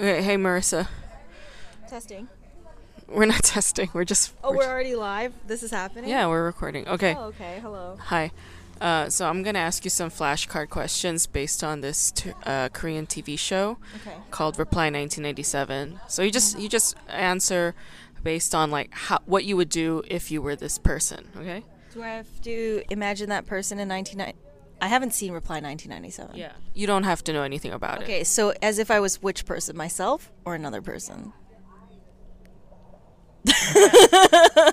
Okay, hey Marissa. Testing. We're not testing. We're just. Oh, we're we're already live. This is happening. yeah, we're recording. Okay. Oh, okay. Hello. Hi. Uh, so I'm gonna ask you some flashcard questions based on this t- uh, Korean TV show Okay. called Reply 1997. So you just you just answer based on like how what you would do if you were this person. Okay. Do I have to imagine that person in 1990? I haven't seen Reply 1997. Yeah. You don't have to know anything about it. Okay, so as if I was which person, myself or another person?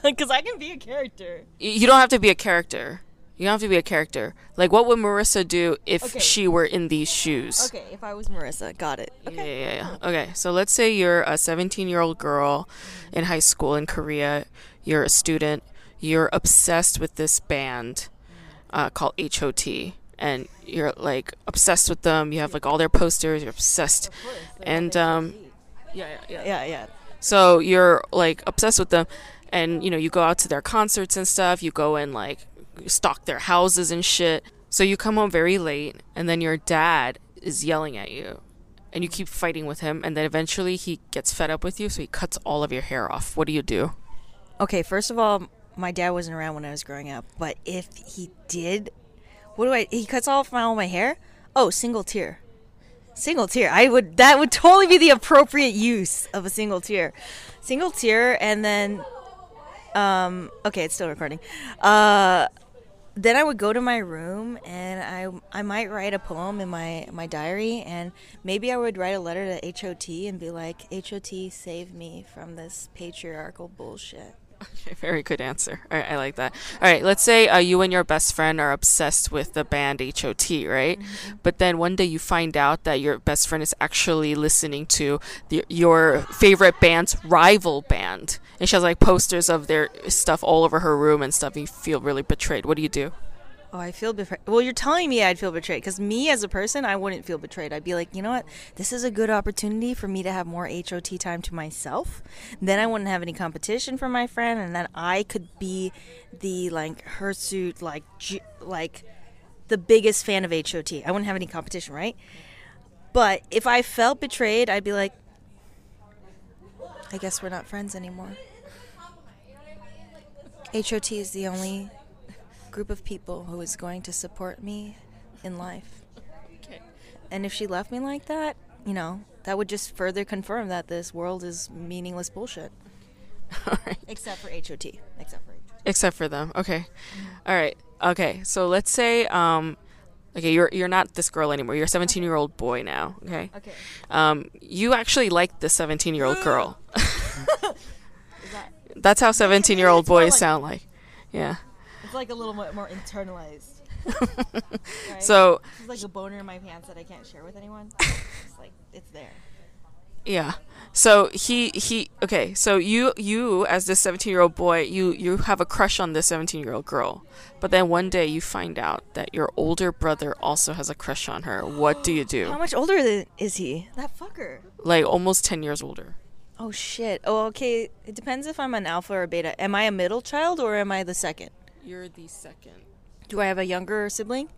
Because I can be a character. Y- You don't have to be a character. You don't have to be a character. Like, what would Marissa do if Okay. she were in these shoes? Okay, if I was Marissa, got it. Yeah, Okay. yeah, yeah. Okay, so let's say you're a 17 year old girl in high school in Korea. You're a student. You're obsessed with this band uh, called HOT. And you're like obsessed with them. You have like all their posters. You're obsessed. And, um, yeah, yeah, yeah. Yeah, yeah. So you're like obsessed with them, and you know you go out to their concerts and stuff. You go and like stalk their houses and shit. So you come home very late, and then your dad is yelling at you, and you keep fighting with him, and then eventually he gets fed up with you, so he cuts all of your hair off. What do you do? Okay, first of all, my dad wasn't around when I was growing up, but if he did, what do I? He cuts off my all my hair. Oh, single tear. Single tear. I would. That would totally be the appropriate use of a single tear. Single tear, and then, um. Okay, it's still recording. Uh. Then I would go to my room and I I might write a poem in my my diary and maybe I would write a letter to HOT and be like HOT save me from this patriarchal bullshit. Okay, very good answer. All right, I like that. All right, let's say uh, you and your best friend are obsessed with the band HOT, right? But then one day you find out that your best friend is actually listening to the, your favorite band's rival band, and she has like posters of their stuff all over her room and stuff. And you feel really betrayed. What do you do? Oh, I feel betrayed. Well, you're telling me I'd feel betrayed because me as a person, I wouldn't feel betrayed. I'd be like, you know what? This is a good opportunity for me to have more HOT time to myself. Then I wouldn't have any competition for my friend, and then I could be the like hirsute, like like the biggest fan of HOT. I wouldn't have any competition, right? But if I felt betrayed, I'd be like, I guess we're not friends anymore. HOT is the only group of people who is going to support me in life. Okay. And if she left me like that, you know, that would just further confirm that this world is meaningless bullshit. All right. Except for HOT. Except for HOT. Except for them. Okay. All right. Okay. So let's say um. Okay, you're you're not this girl anymore. You're a 17 year old boy now. Okay. Okay. Um, you actually like the 17 year old girl. Is that, That's how 17 year old boys like- sound like. Yeah. It's like a little bit more internalized. Right? So it's like a boner in my pants that I can't share with anyone. It's like, it's there. yeah. So he he okay. So you you as this 17 year old boy you you have a crush on this 17 year old girl, but then one day you find out that your older brother also has a crush on her. What do you do? How much older th- is he? That fucker. Like almost 10 years older. Oh shit. Oh, okay. It depends if I'm an alpha or a beta. Am I a middle child or am I the second? You're the second. Do I have a younger sibling?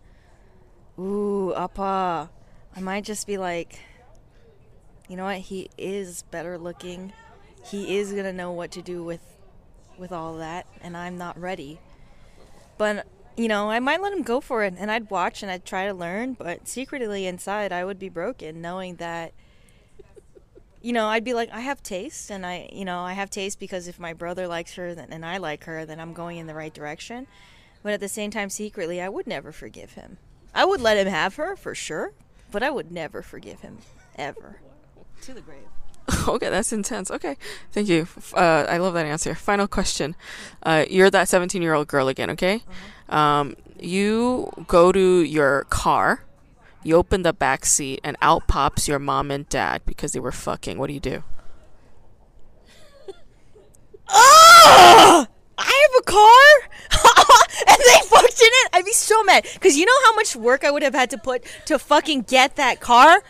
Ooh, appa. I might just be like, you know what? He is better looking. He is gonna know what to do with, with all that, and I'm not ready. But you know, I might let him go for it, and I'd watch and I'd try to learn. But secretly inside, I would be broken, knowing that. You know, I'd be like, I have taste, and I, you know, I have taste because if my brother likes her, then and I like her, then I'm going in the right direction. But at the same time, secretly, I would never forgive him. I would let him have her for sure, but I would never forgive him ever. To the grave. okay, that's intense. Okay, thank you. Uh, I love that answer. Final question. Uh, you're that 17 year old girl again, okay? Um, you go to your car, you open the back seat, and out pops your mom and dad because they were fucking. What do you do? Oh! I have a car, and they fucked in it. I'd be so mad because you know how much work I would have had to put to fucking get that car.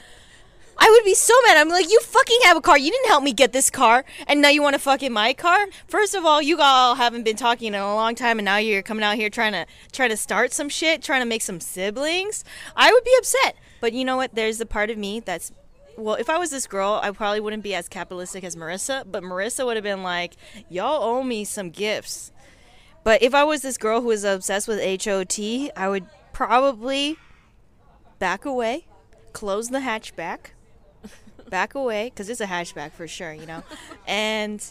I would be so mad. I'm like, you fucking have a car. You didn't help me get this car, and now you want to fuck in my car. First of all, you all haven't been talking in a long time, and now you're coming out here trying to trying to start some shit, trying to make some siblings. I would be upset. But you know what? There's a part of me that's well, if I was this girl, I probably wouldn't be as capitalistic as Marissa, but Marissa would have been like, y'all owe me some gifts. But if I was this girl who was obsessed with HOT, I would probably back away, close the hatchback, back away, because it's a hatchback for sure, you know, and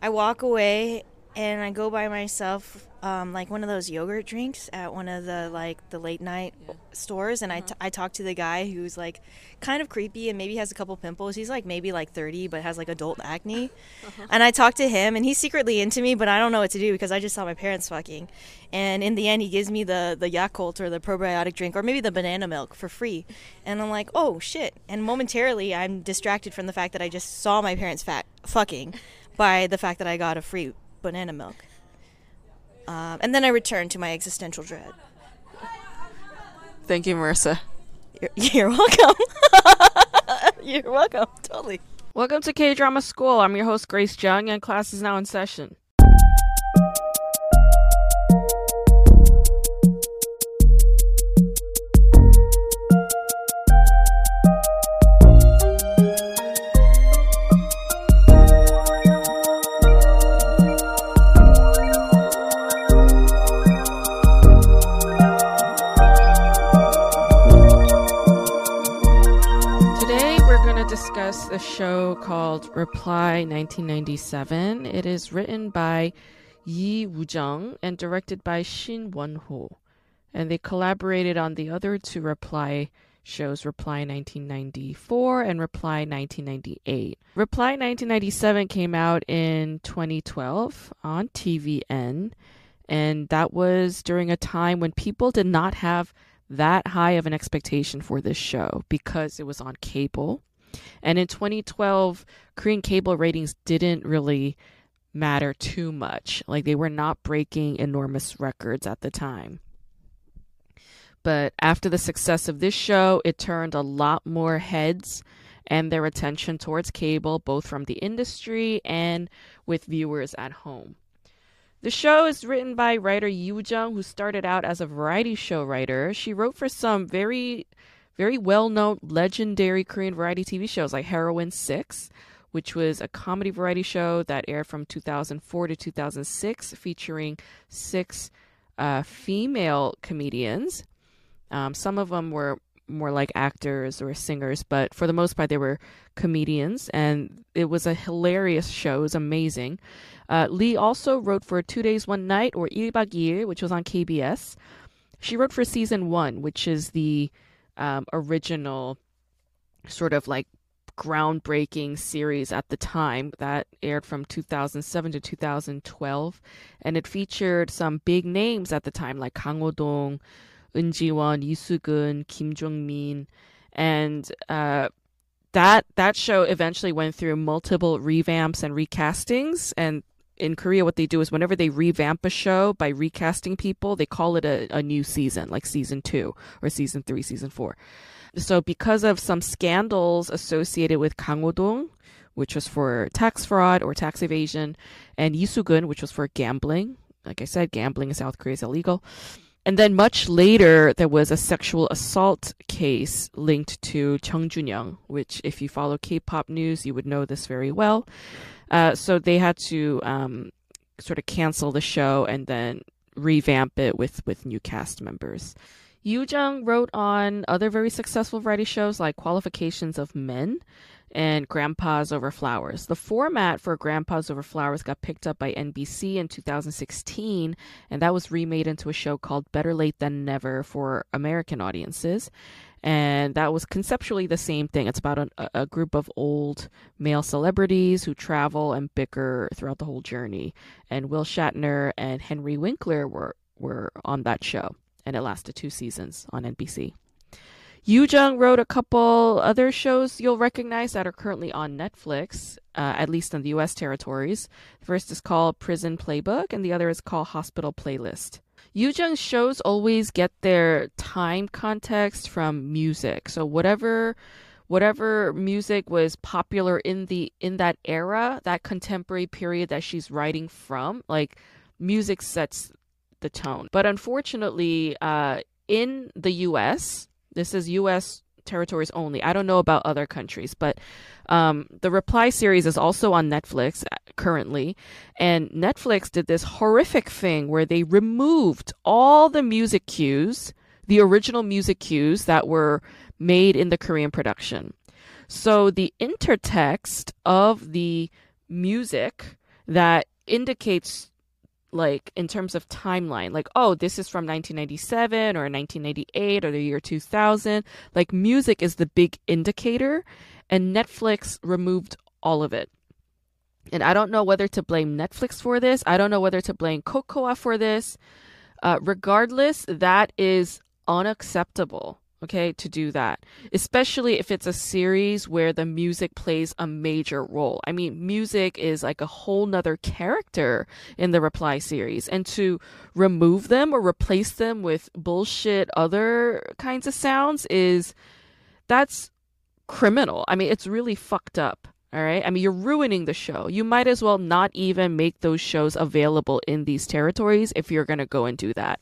I walk away and I go by myself um, like one of those yogurt drinks at one of the like the late night yeah. stores and uh-huh. I, t- I talk to the guy who's like kind of creepy and maybe has a couple pimples he's like maybe like 30 but has like adult acne uh-huh. and I talk to him and he's secretly into me but I don't know what to do because I just saw my parents fucking and in the end he gives me the the Yakult or the probiotic drink or maybe the banana milk for free and I'm like oh shit and momentarily I'm distracted from the fact that I just saw my parents fat fucking by the fact that I got a free banana milk um, and then I returned to my existential dread. Thank you, Marissa. You're, you're welcome. you're welcome. Totally. Welcome to K Drama School. I'm your host, Grace Jung, and class is now in session. Discuss a show called Reply 1997. It is written by Yi Woo-jung and directed by Shin Won-ho. And they collaborated on the other two Reply shows, Reply 1994 and Reply 1998. Reply 1997 came out in 2012 on TVN, and that was during a time when people did not have that high of an expectation for this show because it was on cable and in 2012, Korean cable ratings didn't really matter too much. Like they were not breaking enormous records at the time. But after the success of this show, it turned a lot more heads and their attention towards cable, both from the industry and with viewers at home. The show is written by writer Yu Jung, who started out as a variety show writer. She wrote for some very very well known, legendary Korean variety TV shows like Heroine 6, which was a comedy variety show that aired from 2004 to 2006, featuring six uh, female comedians. Um, some of them were more like actors or singers, but for the most part, they were comedians, and it was a hilarious show. It was amazing. Uh, Lee also wrote for Two Days, One Night, or Il which was on KBS. She wrote for season one, which is the um, original sort of like groundbreaking series at the time that aired from 2007 to 2012 and it featured some big names at the time like Kang Ho-dong, Eun Ji-won, Lee Soo-geun, Kim Jong-min. And uh, that that show eventually went through multiple revamps and recastings and in Korea, what they do is whenever they revamp a show by recasting people, they call it a, a new season, like season two or season three, season four. So, because of some scandals associated with Kang which was for tax fraud or tax evasion, and Soo-geun, which was for gambling. Like I said, gambling in South Korea is illegal. And then much later, there was a sexual assault case linked to Chung Jun-young, which, if you follow K-pop news, you would know this very well. Uh, so they had to um, sort of cancel the show and then revamp it with with new cast members. Yu Jung wrote on other very successful variety shows like Qualifications of Men and Grandpas Over Flowers. The format for Grandpas Over Flowers got picked up by NBC in 2016, and that was remade into a show called Better Late Than Never for American audiences and that was conceptually the same thing. It's about a, a, group of old male celebrities who travel and bicker throughout the whole journey. And Will Shatner and Henry Winkler were were on that show, and it lasted two seasons on NBC. Yu Jung wrote a couple other shows you'll recognize that are currently on Netflix, uh, at least in the U.S. territories. The first is called Prison Playbook, and the other is called Hospital Playlist. Yujung's shows always get their time context from music. So whatever whatever music was popular in the in that era, that contemporary period that she's writing from, like music sets the tone. But unfortunately, uh, in the U.S., this is U.S. territories only. I don't know about other countries, but um, the Reply series is also on Netflix uh, currently. And Netflix did this horrific thing where they removed all the music cues, the original music cues that were made in the Korean production. So the intertext of the music that indicates like in terms of timeline like oh this is from 1997 or 1998 or the year 2000 like music is the big indicator and netflix removed all of it. And i don't know whether to blame netflix for this. I don't know whether to blame cocoa for this. Uh, regardless that is unacceptable okay, to do that, especially if it's a series where the music plays a major role. I mean, music is like a whole nother character in the Reply series, and to remove them or replace them with bullshit other kinds of sounds is that's criminal. I mean, it's really fucked up. All right. I mean, you're ruining the show. You might as well not even make those shows available in these territories if you're going to go and do that.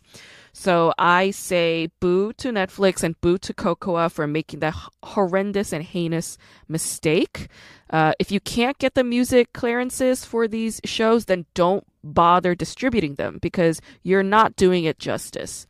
So I say boo to Netflix and boo to Cocoa for making that horrendous and heinous mistake. Uh, if you can't get the music clearances for these shows, then don't bother distributing them because you're not doing it justice.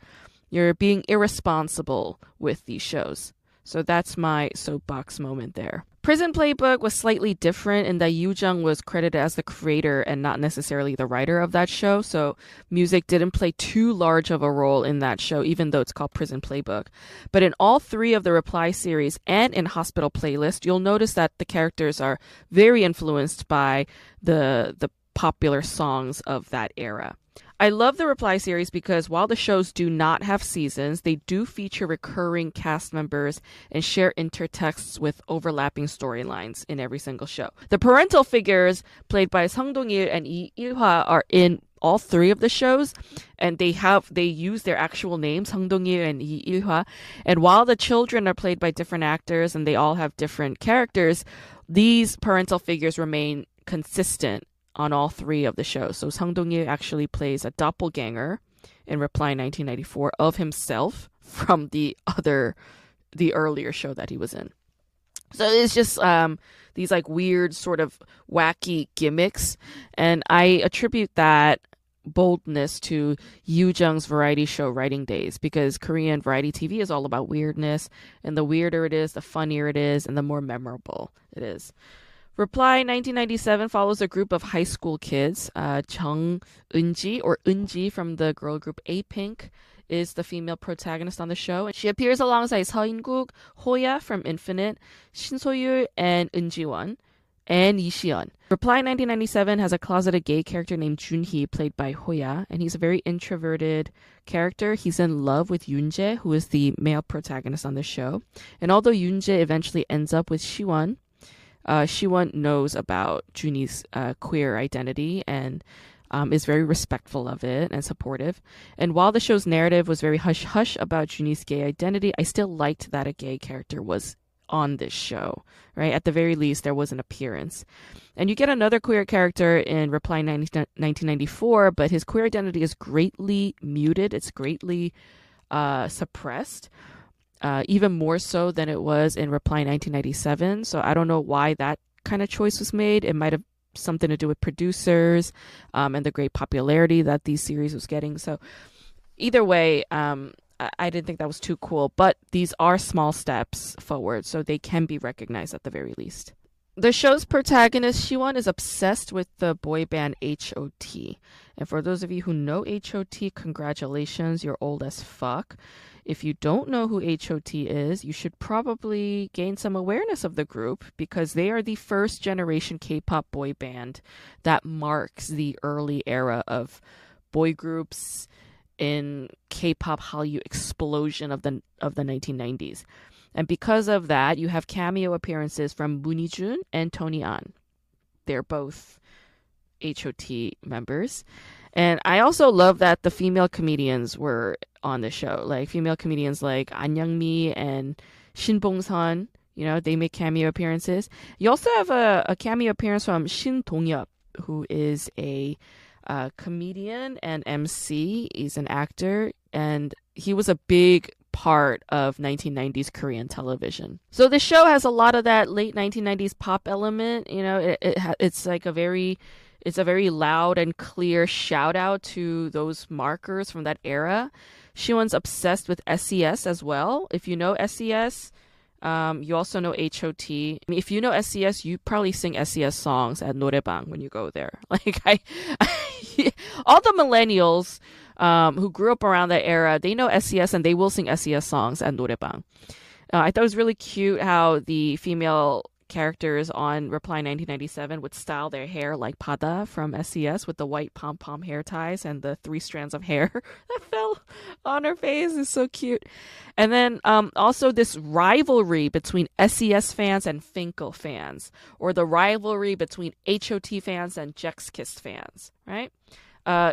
You're being irresponsible with these shows. So that's my soapbox moment there. Prison Playbook was slightly different in that Yoo Jung was credited as the creator and not necessarily the writer of that show. So music didn't play too large of a role in that show, even though it's called Prison Playbook. But in all three of the Reply series and in Hospital Playlist, you'll notice that the characters are very influenced by the the popular songs of that era. I love the Reply series because while the shows do not have seasons, they do feature recurring cast members and share intertexts with overlapping storylines in every single show. The parental figures played by Sung Dong-il and Lee Il-hwa are in all three of the shows and they have they use their actual names Sung Dong-il and Lee Il-hwa and while the children are played by different actors and they all have different characters these parental figures remain consistent on all three of the shows. So Sung Dong-il actually plays a doppelganger in Reply 1994 of himself from the other, the earlier show that he was in. So it's just um, these like weird sort of wacky gimmicks, and I attribute that boldness to Yoo Jung's variety show writing days because Korean variety TV is all about weirdness, and the weirder it is, the funnier it is, and the more memorable it is. Reply 1997 follows a group of high school kids. Uh, Chung Eunji, or Eunji from the girl group A Pink, is the female protagonist on the show. And she appears alongside Seo In-guk, Hoya from Infinite, Shin So-yul, and Eun Ji-won, and Si-yeon. Reply 1997 has a closeted gay character named Jun-hee, played by Hoya, and he's a very introverted character. He's in love with Yoon-jae, who is the male protagonist on the show. And although Yoon-jae eventually ends up with Siwon, uh, Siwon knows about Junhee's uh, queer identity and um, is very respectful of it and supportive. And while the show's narrative was very hush hush about Junhee's gay identity, I still liked that a gay character was on this show, right? At the very least, there was an appearance. And you get another queer character in Reply 90, 1994, but his queer identity is greatly muted, it's greatly uh, suppressed uh, even more so than it was in Reply 1997. So I don't know why that kind of choice was made. It might have something to do with producers um, and the great popularity that these series was getting. So either way, um, I-, I didn't think that was too cool. But these are small steps forward, so they can be recognized at the very least. The show's protagonist, Siwon, is obsessed with the boy band H.O.T. And for those of you who know H.O.T., congratulations, you're old as fuck. If you don't know who HOT is, you should probably gain some awareness of the group because they are the first generation K pop boy band that marks the early era of boy groups in K-pop Hallyu explosion of the of the 1990s. And because of that, you have cameo appearances from Moon Jun and Tony An. They're both HOT members. And I also love that the female comedians were on the show. Like female comedians like An Young-mi and Shin Bong Sun, you know, they make cameo appearances. You also have a, a cameo appearance from Shin Dong-yup, who is a uh, comedian and MC. He's an actor, and he was a big part of 1990s Korean television. So the show has a lot of that late 1990s pop element. You know, it, it it's like a very it's a very loud and clear shout out to those markers from that era. Siwon's obsessed with SES as well. If you know SES, um, you also know HOT. I mean, if you know SES, you probably sing SES songs at noraebang when you go there. Like I, I all the millennials um, who grew up around that era, they know SES and they will sing SES songs at noraebang. Uh, I thought it was really cute how the female characters on Reply 1997 would style their hair like Pada from SES with the white pom pom hair ties and the three strands of hair that fell on her face is so cute. And then um, also this rivalry between SES fans and Fin.K.L fans, or the rivalry between HOT fans and Sechs Kies fans, right? uh,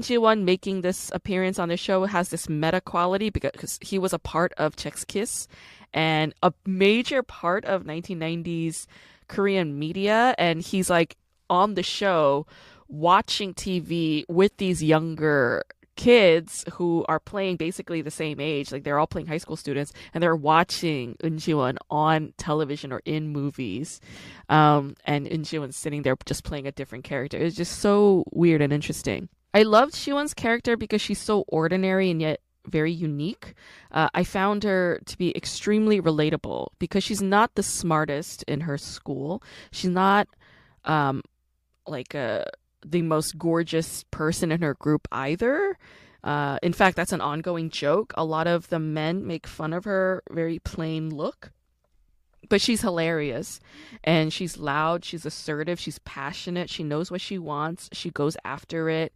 Ji-won making this appearance on the show has this meta quality because he was a part of Sechs Kies and a major part of 1990s Korean media. And he's like on the show watching TV with these younger kids who are playing basically the same age, like they're all playing high school students, and they're watching Eun on television or in movies, um, and Eun sitting there just playing a different character. It's just so weird and interesting. I loved Siwon's character because she's so ordinary and yet very unique. Uh, I found her to be extremely relatable because she's not the smartest in her school. She's not um, like a, the most gorgeous person in her group either. Uh, in fact, that's an ongoing joke. A lot of the men make fun of her very plain look. But she's hilarious and she's loud, she's assertive, she's passionate, she knows what she wants, she goes after it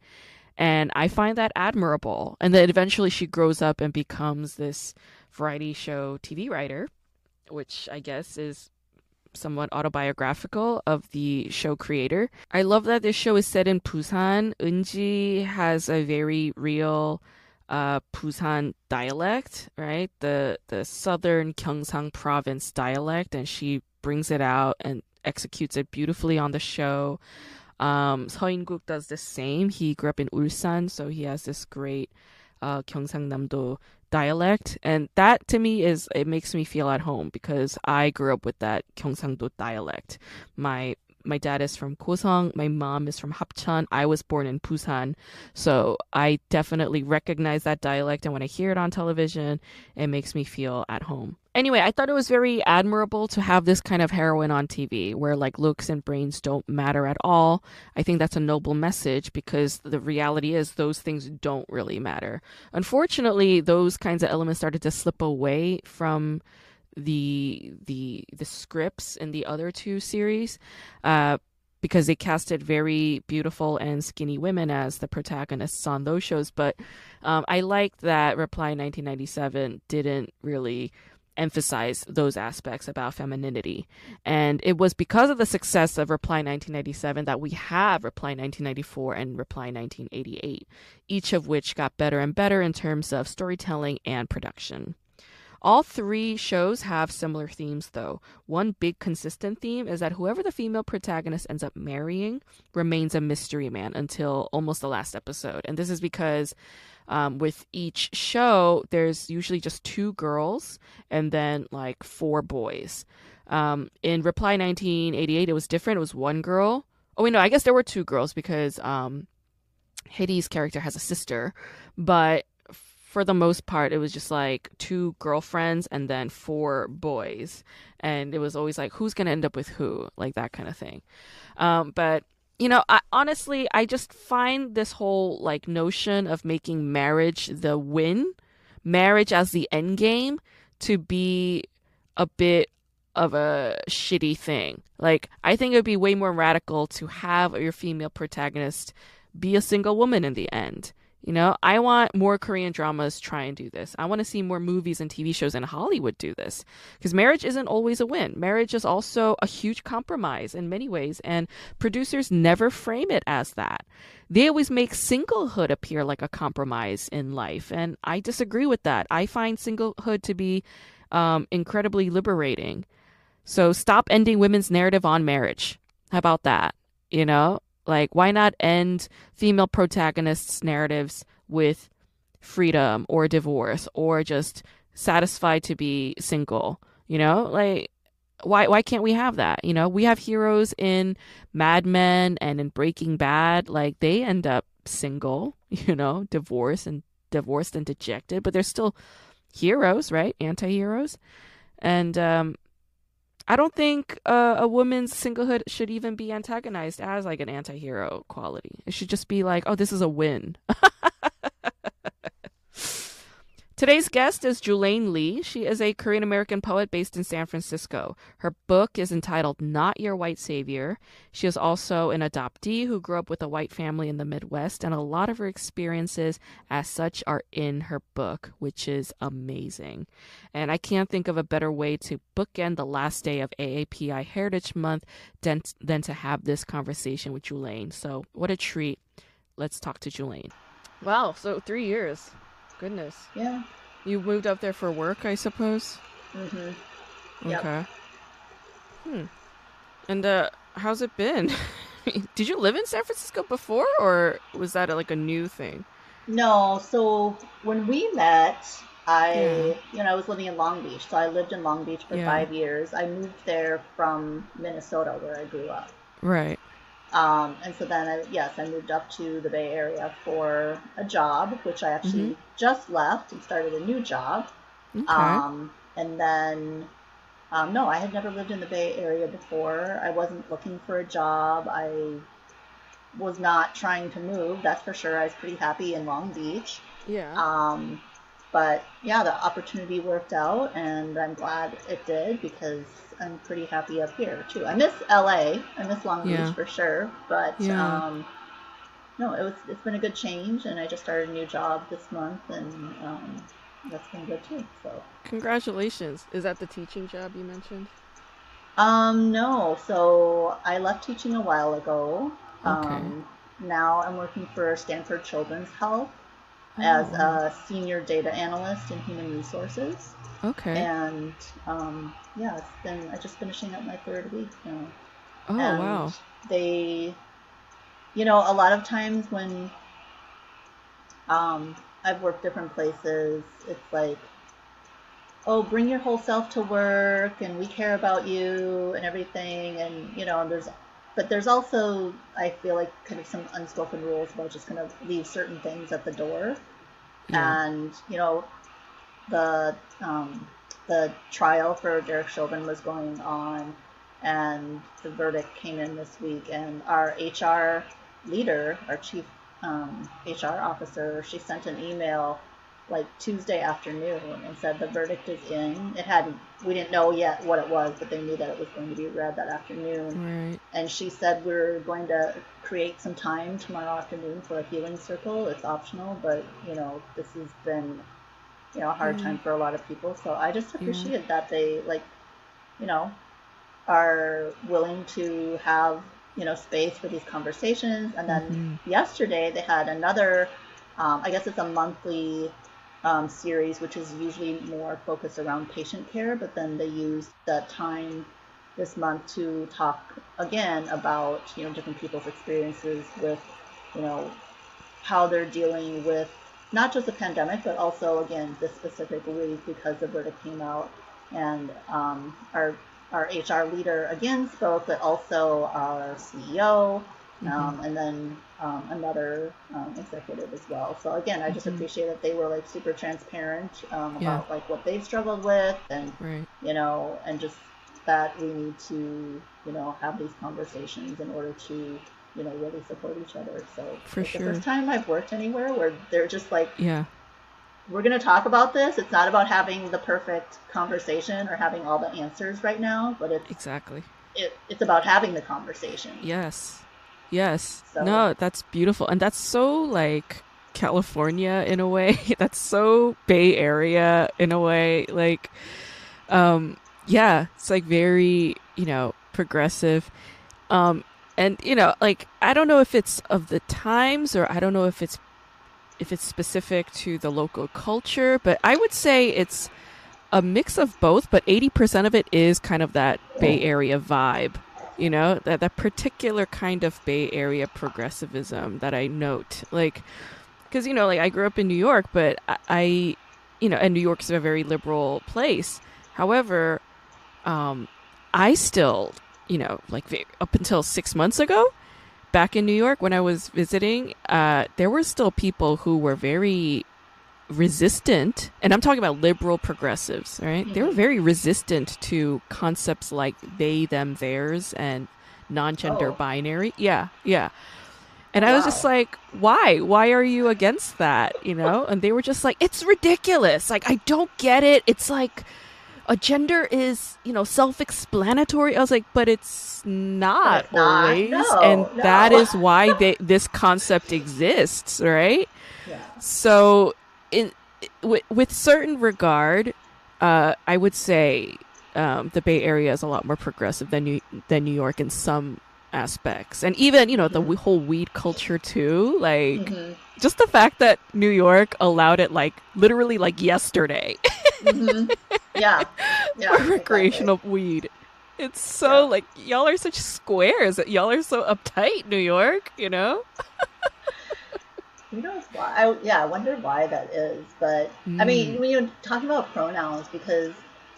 and I find that admirable. And then eventually she grows up and becomes this variety show TV writer, which I guess is somewhat autobiographical of the show creator. I love that this show is set in Busan. Eunji has a very real uh, Busan dialect, right? The the southern Gyeongsang province dialect, and she brings it out and executes it beautifully on the show. Um, In-guk does the same. He grew up in Ulsan, so he has this great uh, Gyeongsangnam-do dialect, and that to me is it makes me feel at home because I grew up with that Gyeongsangdo dialect. My my dad is from Gosong, my mom is from Hapcheon. I was born in Busan, so I definitely recognize that dialect, and when I hear it on television, it makes me feel at home anyway, I thought it was very admirable to have this kind of heroine on TV where like looks and brains don't matter at all. I think that's a noble message because the reality is those things don't really matter. Unfortunately, those kinds of elements started to slip away from the the the scripts in the other two series. Uh, because they casted very beautiful and skinny women as the protagonists on those shows. But um, I liked that Reply 1997 didn't really emphasize those aspects about femininity. And it was because of the success of Reply 1997 that we have Reply 1994 and Reply 1988, each of which got better and better in terms of storytelling and production. All three shows have similar themes, though. One big consistent theme is that whoever the female protagonist ends up marrying remains a mystery man until almost the last episode. And this is because um, with each show, there's usually just two girls and then like four boys. Um, in Reply 1988, it was different. It was one girl. Oh, wait, no, I guess there were two girls because um, Hyeri's character has a sister, but for the most part, it was just like two girlfriends and then four boys. And it was always like, who's going to end up with who? Like that kind of thing. Um, but you know, I, honestly, I just find this whole like notion of making marriage the win, marriage as the end game, to be a bit of a shitty thing. Like, I think it would be way more radical to have your female protagonist be a single woman in the end. You know, I want more Korean dramas try and do this. I want to see more movies and TV shows in Hollywood do this. Because marriage isn't always a win. Marriage is also a huge compromise in many ways, and producers never frame it as that. They always make singlehood appear like a compromise in life, and I disagree with that. I find singlehood to be um, incredibly liberating. So stop ending women's narrative on marriage. How about that? You know, like, why not end female protagonists' narratives with freedom or divorce or just satisfied to be single. You know, like why why can't we have that? You know, we have heroes in Mad Men and in Breaking Bad. Like they end up single, you know, divorced and divorced and dejected, but they're still heroes, right? Anti-heroes. And um I don't think uh, a woman's singlehood should even be antagonized as like an anti-hero quality. It should just be like, oh, this is a win. Today's guest is Julayne Lee. She is a Korean American poet based in San Francisco. Her book is entitled Not Your White Savior. She is also an adoptee who grew up with a white family in the Midwest, and a lot of her experiences as such are in her book, which is amazing. And I can't think of a better way to bookend the last day of AAPI Heritage Month than, than to have this conversation with Julayne. So, what a treat. Let's talk to Julayne. Wow, so three years. Goodness. Yeah. You moved up there for work, I suppose. Mm-hmm. Yep. Okay. Hmm. And uh, how's it been? Did you live in San Francisco before, or was that like a new thing? No. So when we met, I, Yeah. you know, I was living in Long Beach. So I lived in Long Beach for Yeah. five years. I moved there from Minnesota, where I grew up. Right. Um, and so then, I, yes, I moved up to the Bay Area for a job, which I actually just left and started a new job. Okay. Um, and then, um, no, I had never lived in the Bay Area before. I wasn't looking for a job. I was not trying to move, that's for sure. I was pretty happy in Long Beach. yeah. Um, but yeah, the opportunity worked out, and I'm glad it did because I'm pretty happy up here too. I miss LA. I miss Long Yeah. Beach for sure, but Yeah. um, no, it was it's been a good change, and I just started a new job this month, and um, that's been good too. So. Congratulations. Is that the teaching job you mentioned? Um, no. So I left teaching a while ago. Okay. Um, now I'm working for Stanford Children's Health as Oh, a senior data analyst in human resources. Okay. And um, yeah, it's been I just finishing up my third week now. oh and wow. They, you know, a lot of times when um, I've worked different places, it's like, oh, bring your whole self to work, and we care about you and everything, and you know, there's, but there's also I feel like kind of some unspoken rules about just kind of leave certain things at the door, Yeah. and you know, the um, the trial for Derek Chauvin was going on, and the verdict came in this week, and our HR leader, our chief um, HR officer, she sent an email like Tuesday afternoon and said the verdict is in. It hadn't, we didn't know yet what it was, but they knew that it was going to be read that afternoon. Right. And she said we're going to create some time tomorrow afternoon for a healing circle. It's optional, but you know, this has been, you know, a hard Mm. time for a lot of people. So I just appreciate that they like, you know, are willing to have, you know, space for these conversations. And then yesterday they had another, um, I guess it's a monthly um, series, which is usually more focused around patient care, but then they use that time this month to talk again about you know different people's experiences with you know how they're dealing with not just the pandemic but also again this specific week because the verdict came out. And um, our our HR leader again spoke but also our CEO um, and then um, another um, executive as well so again I just Mhm. appreciate that they were like super transparent um, Yeah. about like what they've struggled with and Right. you know, and just that we need to, you know, have these conversations in order to, you know, really support each other. So For sure. the first time I've worked anywhere where they're just like, Yeah. we're going to talk about this. It's not about having the perfect conversation or having all the answers right now, but it's Exactly. it, it's about having the conversation. Yes. Yes. So- No, that's beautiful. And that's so like California in a way. that's so Bay Area in a way. Like um yeah, it's like very, you know, progressive. Um and you know, like I don't know if it's of the times or I don't know if it's if it's specific to the local culture, but I would say it's a mix of both, but 80% of it is kind of that Bay Area vibe you know that that particular kind of bay area progressivism that i note like because you know, like I grew up in New York, but I, I you know, and New York's a very liberal place. However, um, I still, you know, like up until six months ago, back in New York when I was visiting, uh, there were still people who were very resistant, and I'm talking about liberal progressives, right? Mm-hmm. They were mm-hmm. very resistant to concepts like they, them, theirs, and non-gender oh. binary. Yeah, yeah. And wow. I was just like, why? Why are you against that? You know? And they were just like, it's ridiculous. Like, I don't get it. It's like a gender is, you know, self explanatory. I was like, but it's not it's always. No, and no. that is why they, this concept exists, right? Yeah. So, in, with, with certain regard, uh, I would say um, the Bay Area is a lot more progressive than New, than New York in some aspects and even you know the mm-hmm. whole weed culture too like mm-hmm. just the fact that new york allowed it like literally like yesterday mm-hmm. yeah, yeah recreational weed it's so yeah. like y'all are such squares y'all are so uptight new york you know who knows why I, yeah i wonder why that is but mm. i mean mm. when you're talking about pronouns because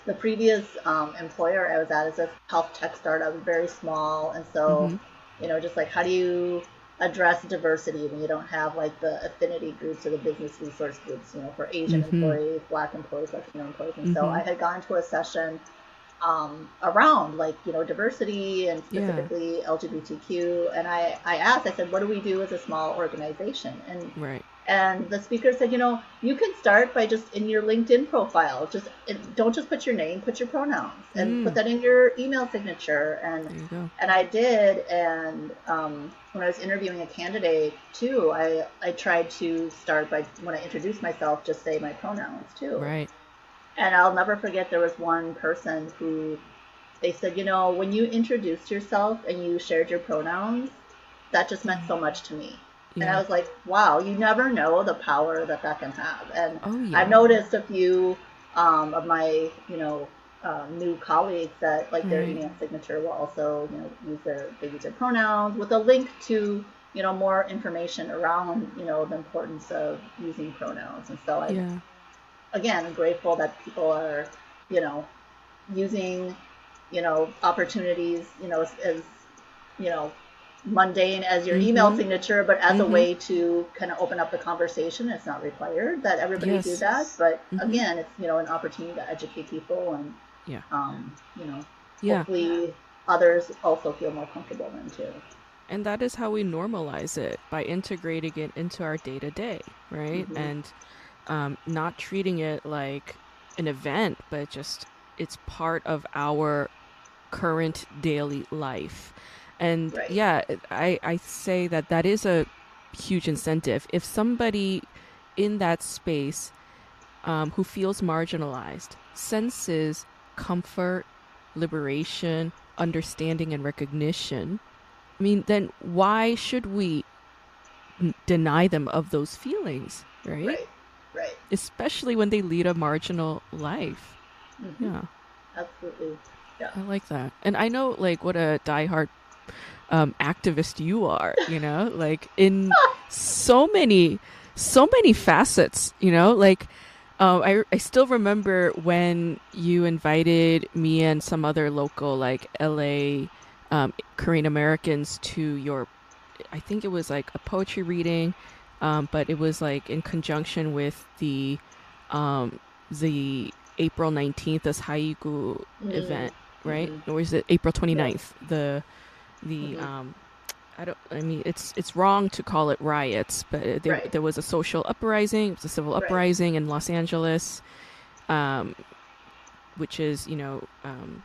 the previous um, employer I was at is a health tech startup, very small, and so mm-hmm. you know, just like how do you address diversity when you don't have like the affinity groups or the business resource groups, you know, for Asian mm-hmm. employees, Black employees, Latino employees, and mm-hmm. so I had gone to a session um, around like you know diversity and specifically yeah. LGBTQ, and I I asked, I said, what do we do as a small organization? And right and the speaker said, you know, you can start by just in your LinkedIn profile, just don't just put your name, put your pronouns, and mm. put that in your email signature. And and I did. And um, when I was interviewing a candidate too, I I tried to start by when I introduced myself, just say my pronouns too. Right. And I'll never forget there was one person who they said, you know, when you introduced yourself and you shared your pronouns, that just meant so much to me. Yeah. And I was like, wow, you never know the power that that can have. And oh, yeah. I've noticed a few um, of my, you know, um, new colleagues that like their email signature will also, you know, use their they use their pronouns with a link to, you know, more information around, you know, the importance of using pronouns. And so I, yeah. Again, grateful that people are, you know, using, you know, opportunities, you know, as, as you know, mundane as your mm-hmm. email signature, but as mm-hmm. a way to kind of open up the conversation. It's not required that everybody yes. do that, but mm-hmm. again, it's you know an opportunity to educate people and yeah, um, you know, yeah. hopefully others also feel more comfortable then too. And that is how we normalize it by integrating it into our day to day, right? Mm-hmm. And um, not treating it like an event, but just it's part of our current daily life. And right. yeah, I, I say that that is a huge incentive. If somebody in that space um, who feels marginalized senses comfort, liberation, understanding, and recognition, I mean, then why should we deny them of those feelings, right? Right, right. Especially when they lead a marginal life. Mm-hmm. Yeah. Absolutely. Yeah. I like that. And I know, like, what a diehard um, activist you are, you know, like in so many, so many facets, you know, like. Um, I, I still remember when you invited me and some other local like LA um, Korean Americans to your I think it was like a poetry reading um, but it was like in conjunction with the um, the April 19th Sa-I-Gu mm. event right mm-hmm. or is it April 29th yes. the the mm-hmm. um, I don't. I mean, it's it's wrong to call it riots, but there right. there was a social uprising, it was a civil right. uprising in Los Angeles, um, which is you know um,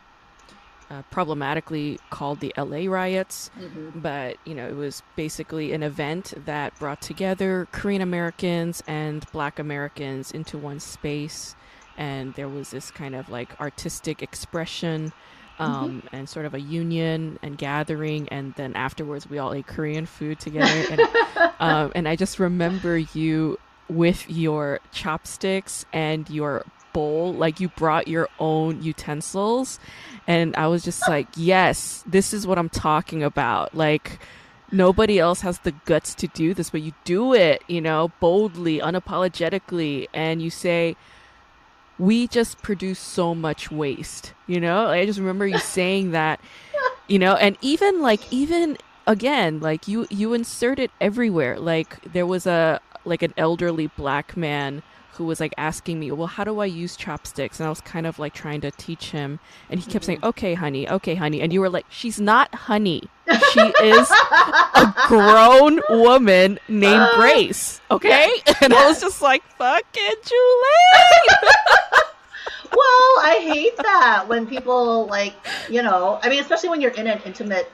uh, problematically called the LA riots, mm-hmm. but you know it was basically an event that brought together Korean Americans and Black Americans into one space, and there was this kind of like artistic expression Mm-hmm. um, mm-hmm. and sort of a union and gathering. And then afterwards, we all ate Korean food together. and, um, and I just remember you with your chopsticks and your bowl, like you brought your own utensils. And I was just like, yes, this is what I'm talking about. Like, nobody else has the guts to do this, but you do it, you know, boldly, unapologetically, and you say, we just produce so much waste, you know? I just remember you saying that, you know, and even like, even again, like you, you insert it everywhere. Like there was a, like an elderly black man who was like asking me, well, how do I use chopsticks? And I was kind of like trying to teach him. And he kept saying, Mm-hmm. okay, honey, okay, honey. And you were like, she's not honey. She is a grown woman named Grace. Okay? And I was just like, fucking Julie. well, I hate that when people like, you know, I mean, especially when you're in an intimate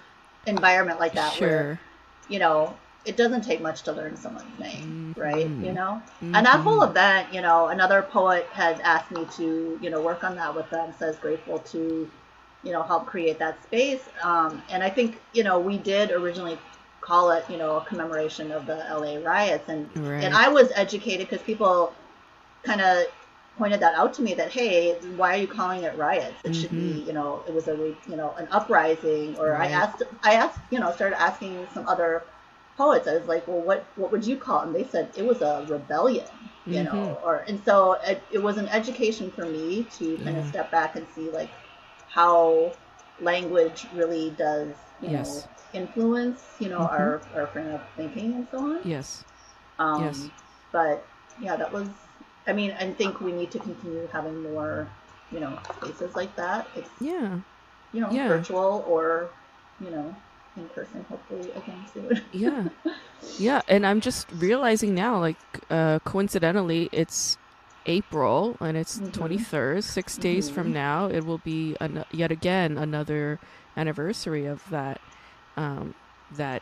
environment like that, where you know it doesn't take much to learn someone's name, right? Mhm. You know, and that whole event, you know, another poet had asked me to, you know, work on that with them. Says grateful to, you know, help create that space. Um, and I think, you know, we did originally call it, you know, a commemoration of the LA riots, and Right. and I was educated because people kind of pointed that out to me that hey why are you calling it riots it should be you know it was a you know an uprising or Right. i asked i asked you know started asking some other poets i was like well what what would you call it and they said it was a rebellion you know or and so it, it was an education for me to kind of step back and see like how language really does you Yes. know influence you know our our frame of thinking and so on Yes. um, Yes. But yeah, that was. I mean, I think we need to continue having more, you know, spaces like that. It's Yeah. you know Yeah. virtual or you know in person. Hopefully again soon. Yeah. Yeah. And I'm just realizing now, like, uh, coincidentally, it's April and it's Mhm. 23rd. 6 days from Mhm. now, it will be an- yet again another anniversary of that. Um, that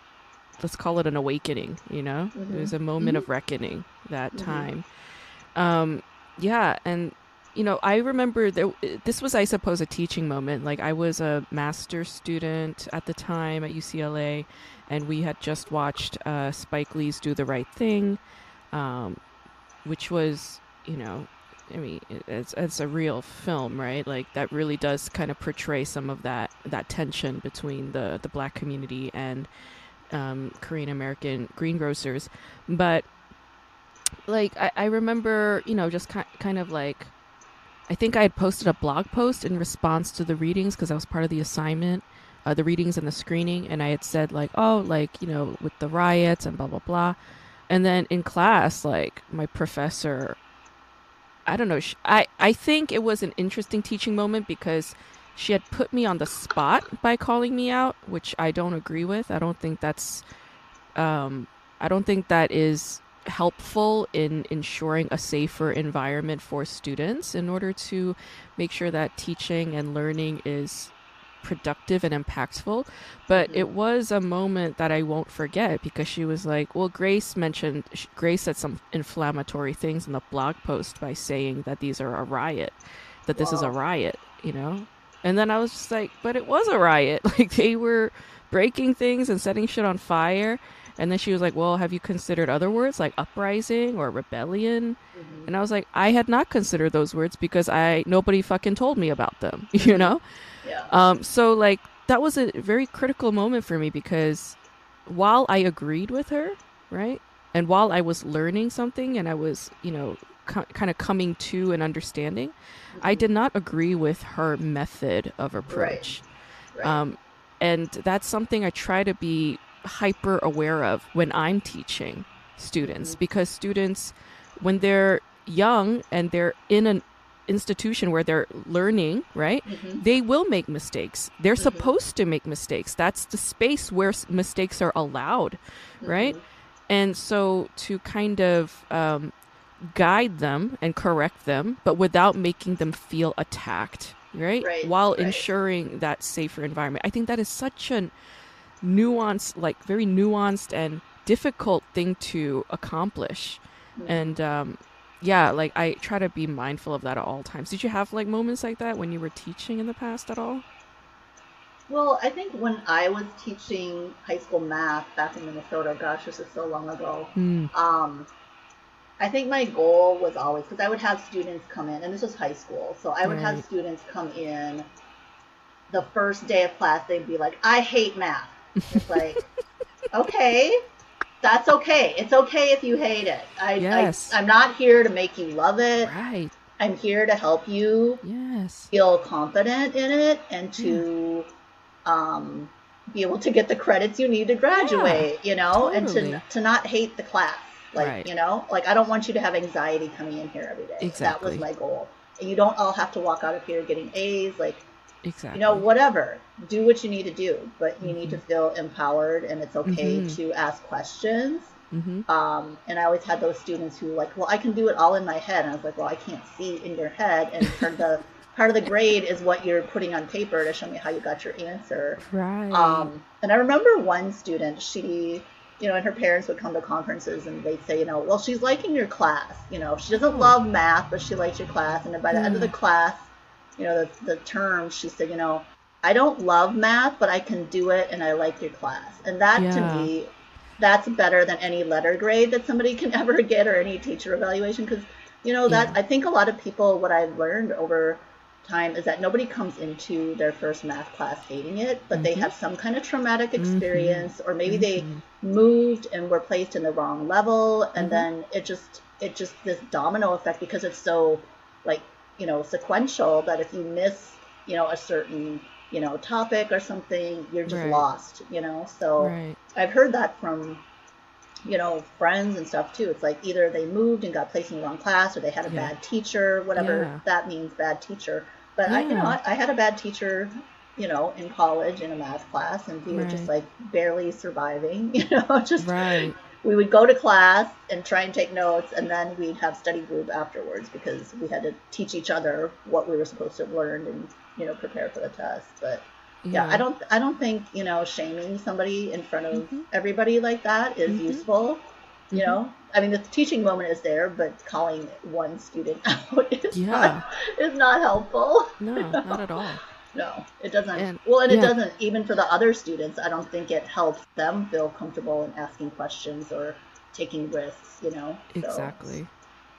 let's call it an awakening. You know, Mhm. it was a moment of reckoning that Mhm. time. Um, yeah, and you know, I remember there. This was, I suppose, a teaching moment. Like I was a master student at the time at UCLA, and we had just watched uh, Spike Lee's "Do the Right Thing," um, which was, you know, I mean, it's it's a real film, right? Like that really does kind of portray some of that that tension between the the black community and um, Korean American greengrocers, but like I, I remember you know just ki- kind of like i think i had posted a blog post in response to the readings because i was part of the assignment uh, the readings and the screening and i had said like oh like you know with the riots and blah blah blah. And then in class like my professor i don't know sh i i think it was an interesting teaching moment because she had put me on the spot by calling me out which i don't agree with. I don't think that's um i don't think that is helpful in ensuring a safer environment for students in order to make sure that teaching and learning is productive and impactful. But it mm-hmm. was a moment that I won't forget because she was like, Well, Grace mentioned, Grace said some inflammatory things in the blog post by saying that these are a riot, that this is a riot, you know? And then I was just like, But it was a riot. Like they were breaking things and setting shit on fire. And then she was like, "Well, have you considered other words like uprising or rebellion?" And I was like, "I had not considered those words because I nobody fucking told me about them, you know." yeah. Um, so like that was a very critical moment for me because while I agreed with her, right, and while I was learning something and I was, you know, co- kind of coming to an understanding, I did not agree with her method of approach. Right. Um, and that's something I try to be hyper aware of when I'm teaching students because students, when they're young and they're in an institution where they're learning, right? Mhm. They will make mistakes. They're supposed to make mistakes. That's the space where mistakes are allowed, right? And so to kind of um, guide them and correct them, but without making them feel attacked, right? Right, While right. ensuring that safer environment. I think that is such a nuanced, like very nuanced and difficult thing to accomplish. Mm-hmm. And um, yeah, like I try to be mindful of that at all times. Did you have like moments like that when you were teaching in the past at all? Well, I think when I was teaching high school math back in Minnesota, gosh, this is so long ago. Mm. Um, I think my goal was always because I would have students come in, and this was high school, so I would have students come in. The first day of class, they'd be like, "I hate math." It's like, okay. That's okay. It's okay if you hate it. I, Yes. I, I'm not here to make you love it. Right. I'm here to help you Yes. feel confident in it and to um, be able to get the credits you need to graduate, you know, and to, to not hate the class. Like, Right. you know, like I don't want you to have anxiety coming in here every day. Exactly. That was my goal. And you don't all have to walk out of here getting A's. Like, Exactly. you know, whatever. Do what you need to do, but you need to feel empowered and it's okay Mhm. to ask questions. Mm-hmm. Um, and I always had those students who like, well, I can do it all in my head. And I was like, well, I can't see in your head. And part of the part of the grade is what you're putting on paper to show me how you got your answer. Right. Um, and I remember one student, she, you know, and her parents would come to conferences and they'd say, you know, well, she's liking your class. You know, she doesn't love math, but she likes your class. And then by the end of the class, you know, the, the term, she said, you know, I don't love math, but I can do it and I like your class. And that Yeah. to me, that's better than any letter grade that somebody can ever get or any teacher evaluation. Because, you know, that Yeah. I think a lot of people, what I've learned over time is that nobody comes into their first math class hating it, but they Mhm. have some kind of traumatic Mhm. experience, or maybe they Mhm. moved and were placed in the wrong level, and Mhm. then it just it just this domino effect because it's so like you know sequential that if you miss you know a certain you know topic or something, you're just Right. lost. You know, so Right. I've heard that from you know friends and stuff too. It's like either they moved and got placed in the wrong class, or they had a Yeah. bad teacher, whatever Yeah. that means, bad teacher. But I, you know, I, I had a bad teacher, you know, in college in a math class, and we were just like barely surviving. You know, just Right. We would go to class and try and take notes, and then we'd have study group afterwards because we had to teach each other what we were supposed to have learned and you know prepare for the test. But yeah, I don't I don't think you know shaming somebody in front of Mhm. everybody like that is Mhm. useful. You Mhm. know, I mean the teaching moment is there, but calling one student out is Yeah. not is not helpful. No, not at all. No, it doesn't. And- well, and it yeah. doesn't even for the other students. I don't think it helps them feel comfortable in asking questions or taking risks. You know. So, Exactly.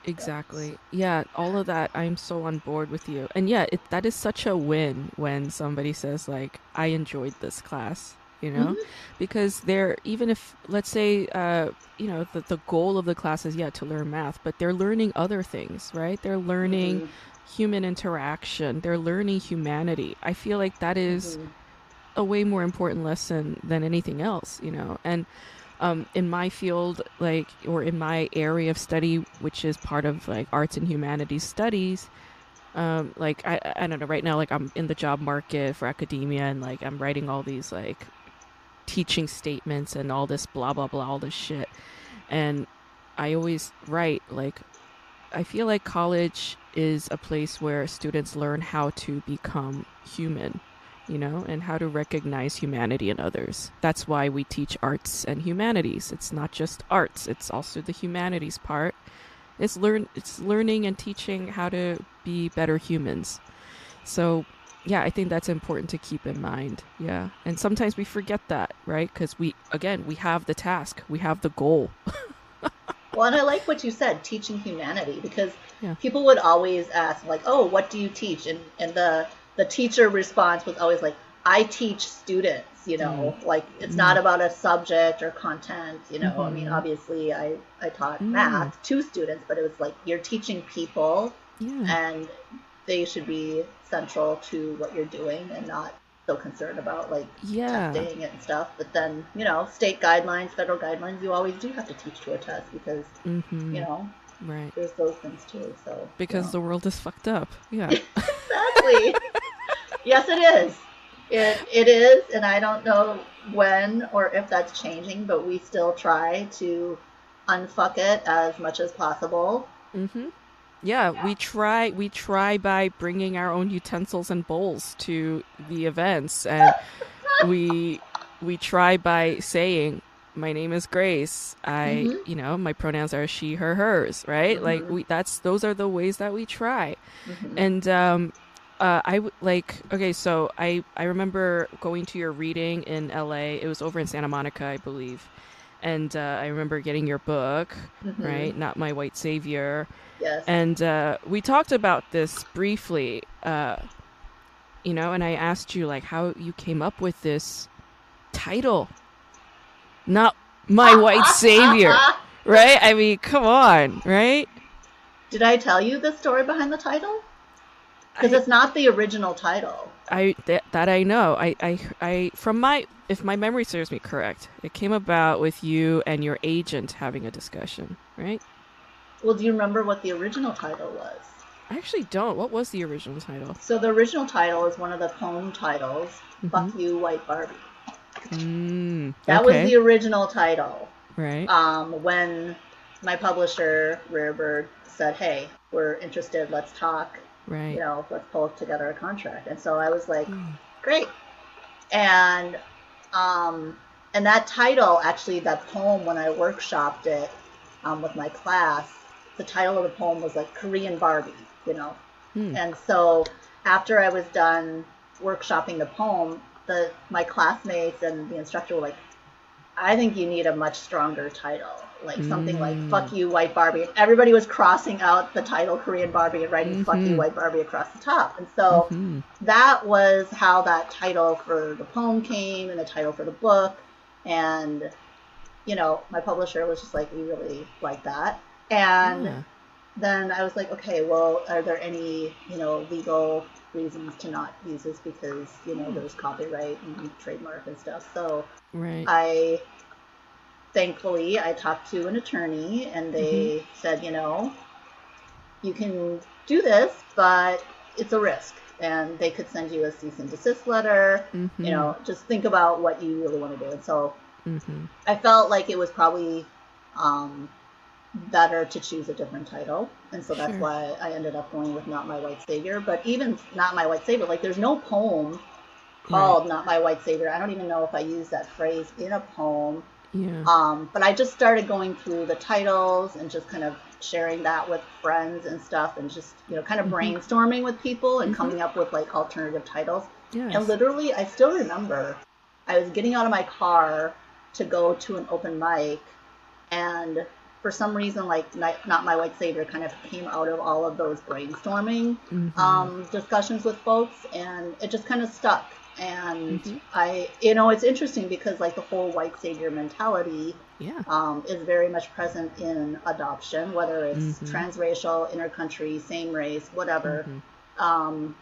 Exactly. Yeah, all of that I'm so on board with you. And yeah, it, that is such a win when somebody says like I enjoyed this class, you know? Because they're even if let's say uh you know the the goal of the class is yeah to learn math, but they're learning other things, right? They're learning Mhm. Human interaction. They're learning humanity. I feel like that is Mhm. a way more important lesson than anything else, you know. And um, in my field, like, or in my area of study, which is part of like arts and humanities studies, um, like I, I don't know. Right now, like I'm in the job market for academia, and like I'm writing all these like teaching statements and all this blah blah blah, all this shit. And I always write like I feel like college is a place where students learn how to become human, you know, and how to recognize humanity in others. That's why we teach arts and humanities. It's not just arts, it's also the humanities part. It's learn it's learning and teaching how to be better humans. So, yeah, I think that's important to keep in mind. Yeah. And sometimes we forget that, right? Cuz we again, we have the task, we have the goal. Well, and I like what you said, teaching humanity, because Yeah. people would always ask, like, "Oh, what do you teach?" And and the the teacher response was always like, "I teach students." You know, like it's not about a subject or content. You know, I mean, Mhm. obviously, I I taught Mm. math to students, but it was like you're teaching people, Yeah. and they should be central to what you're doing, and not so concerned about like Yeah. testing it and stuff. But then, you know, state guidelines, federal guidelines, you always do have to teach to a test because, Mhm. you know, Right. there's those things too. So Because you the world is fucked up. Yeah. exactly, yes, it is. It it is, and I don't know when or if that's changing, but we still try to unfuck it as much as possible. Mm-hmm. Yeah, we try. We try by bringing our own utensils and bowls to the events, and we we try by saying, "My name is Grace. I, Mhm. you know, my pronouns are she, her, hers." Right? Like Mhm. we. That's those are the ways that we try. Mhm. And um, uh, I w- like okay. So I I remember going to your reading in L.A. It was over in Santa Monica, I believe. And uh, I remember getting your book, Mhm. right? Not my white savior Yes. and uh, we talked about this briefly uh, you know and i asked you like how you came up with this title not my white savior, right? I mean, come on, right? Did I tell you the story behind the title? Because it's not the original title. I that, that I know. I, I I from my if my memory serves me correct, it came about with you and your agent having a discussion, right? Well, do you remember what the original title was? I actually don't. What was the original title? So the original title is one of the poem titles, "Fuck You, White Barbie." Mm, That okay. was the original title. right. Um, when my publisher, Rarebird, said, "Hey, we're interested. Let's talk. right. You know, let's pull together a contract." And so I was like, Mm. "Great." And um, and that title, actually, that poem, when I workshopped it um, with my class, the title of the poem was like Korean Barbie. You know, Hmm. and so after I was done workshopping the poem, the my classmates and the instructor were like, I think you need a much stronger title. Like something like Mm. Fuck You White Barbie. And everybody was crossing out the title Korean Barbie and writing Fuck You Mhm. White Barbie across the top. And so Mhm. that was how that title for the poem came and the title for the book. And, you know, my publisher was just like, we really like that. And Yeah. then I was like, okay, well, are there any, you know, legal reasons to not use this because, you know, there's copyright and trademark and stuff. So Right. I, thankfully, I talked to an attorney and they said, you know, you can do this, but it's a risk. And they could send you a cease and desist letter. Mhm. You know, just think about what you really want to do. And so Mhm. I felt like it was probably um, better to choose a different title, and so that's Sure. why I ended up going with "Not My White Savior." But even "Not My White Savior," like there's no poem called "Not My White Savior." I don't even know if I use that phrase in a poem. Yeah. Um, but I just started going through the titles and just kind of sharing that with friends and stuff, and just you know, kind of brainstorming with people and coming up with like alternative titles. yes. And literally, I still remember I was getting out of my car to go to an open mic, and for some reason, like Ni- Not My White Savior kind of came out of all of those brainstorming Mhm. um, discussions with folks, and it just kind of stuck. And Mhm. I, you know, it's interesting because like the whole white savior mentality yeah. um, is very much present in adoption, whether it's Mhm. transracial, intercountry, same race, whatever Mhm. um,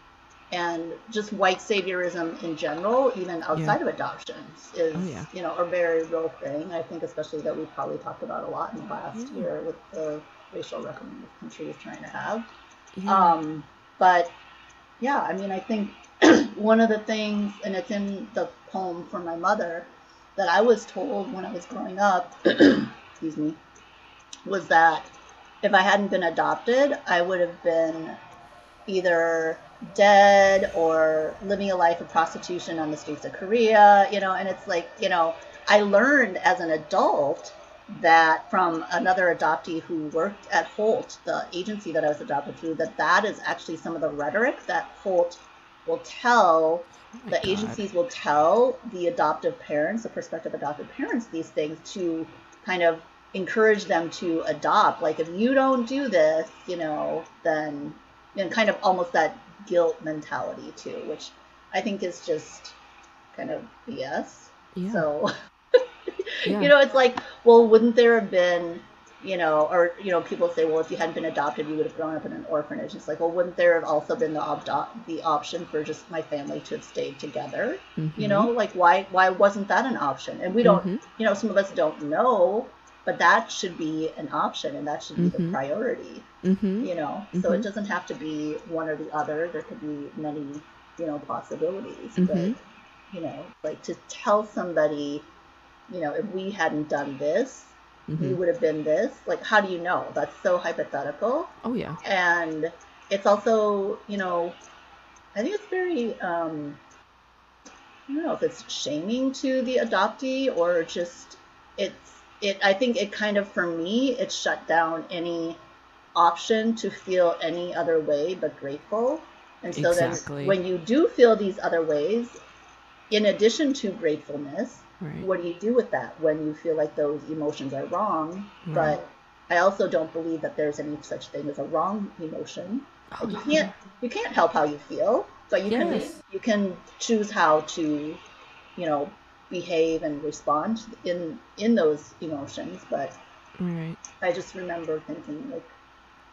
and just white saviorism in general, even outside of adoptions, is Oh, yeah. you know a very real thing. I think especially that we probably talked about a lot in the last Yeah. year with the racial reckoning this country is trying to have. Yeah. Um, but yeah, I mean, I think one of the things, and it's in the poem for my mother, that I was told when I was growing up, excuse me, was that if I hadn't been adopted, I would have been either dead or living a life of prostitution on the streets of Korea, you know, and it's like, you know, I learned as an adult that from another adoptee who worked at Holt, the agency that I was adopted through, that that is actually some of the rhetoric that Holt will tell, oh my the God. agencies will tell the adoptive parents, the prospective adoptive parents, these things to kind of encourage them to adopt. Like, if you don't do this, you know, then, and kind of almost that guilt mentality too, which I think is just kind of BS. Yeah. So, yeah. you know, it's like, well, wouldn't there have been, you know, or, you know, people say, well, if you hadn't been adopted, you would have grown up in an orphanage. It's like, well, wouldn't there have also been the, obdo- the option for just my family to have stayed together? You Mhm. know, like, why, why wasn't that an option? And we don't, Mhm. you know, some of us don't know, but that should be an option and that should be the Mhm. priority, Mhm. you know? So it doesn't have to be one or the other. There could be many, you know, possibilities. But, you know, like to tell somebody, you know, if we hadn't done this, you Mhm. would have been this. Like, how do you know? That's so hypothetical. Oh yeah. And it's also, you know, I think it's very, um, I don't know if it's shaming to the adoptee or just it's, it, I think it kind of, for me, it shut down any option to feel any other way but grateful. And so Exactly. then when you do feel these other ways, in addition to gratefulness, Right. what do you do with that when you feel like those emotions are wrong? Right. But I also don't believe that there's any such thing as a wrong emotion. Oh, Like, you can't you can't help how you feel, but you Yes. can you can choose how to, you know, behave and respond in in those emotions. But Right. I just remember thinking like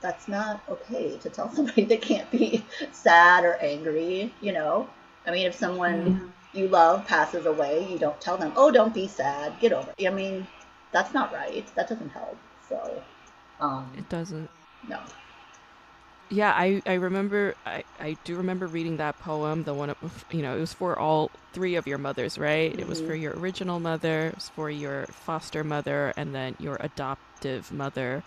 that's not okay to tell somebody they can't be sad or angry, you know? I mean, if someone you love passes away, you don't tell them, "Oh, don't be sad, get over." it." I mean, that's not right. That doesn't help. So, um, It doesn't. no. Yeah, I, I remember I, I do remember reading that poem, the one you know, it was for all three of your mothers, right? It was for your original mother, it was for your foster mother, and then your adoptive mother.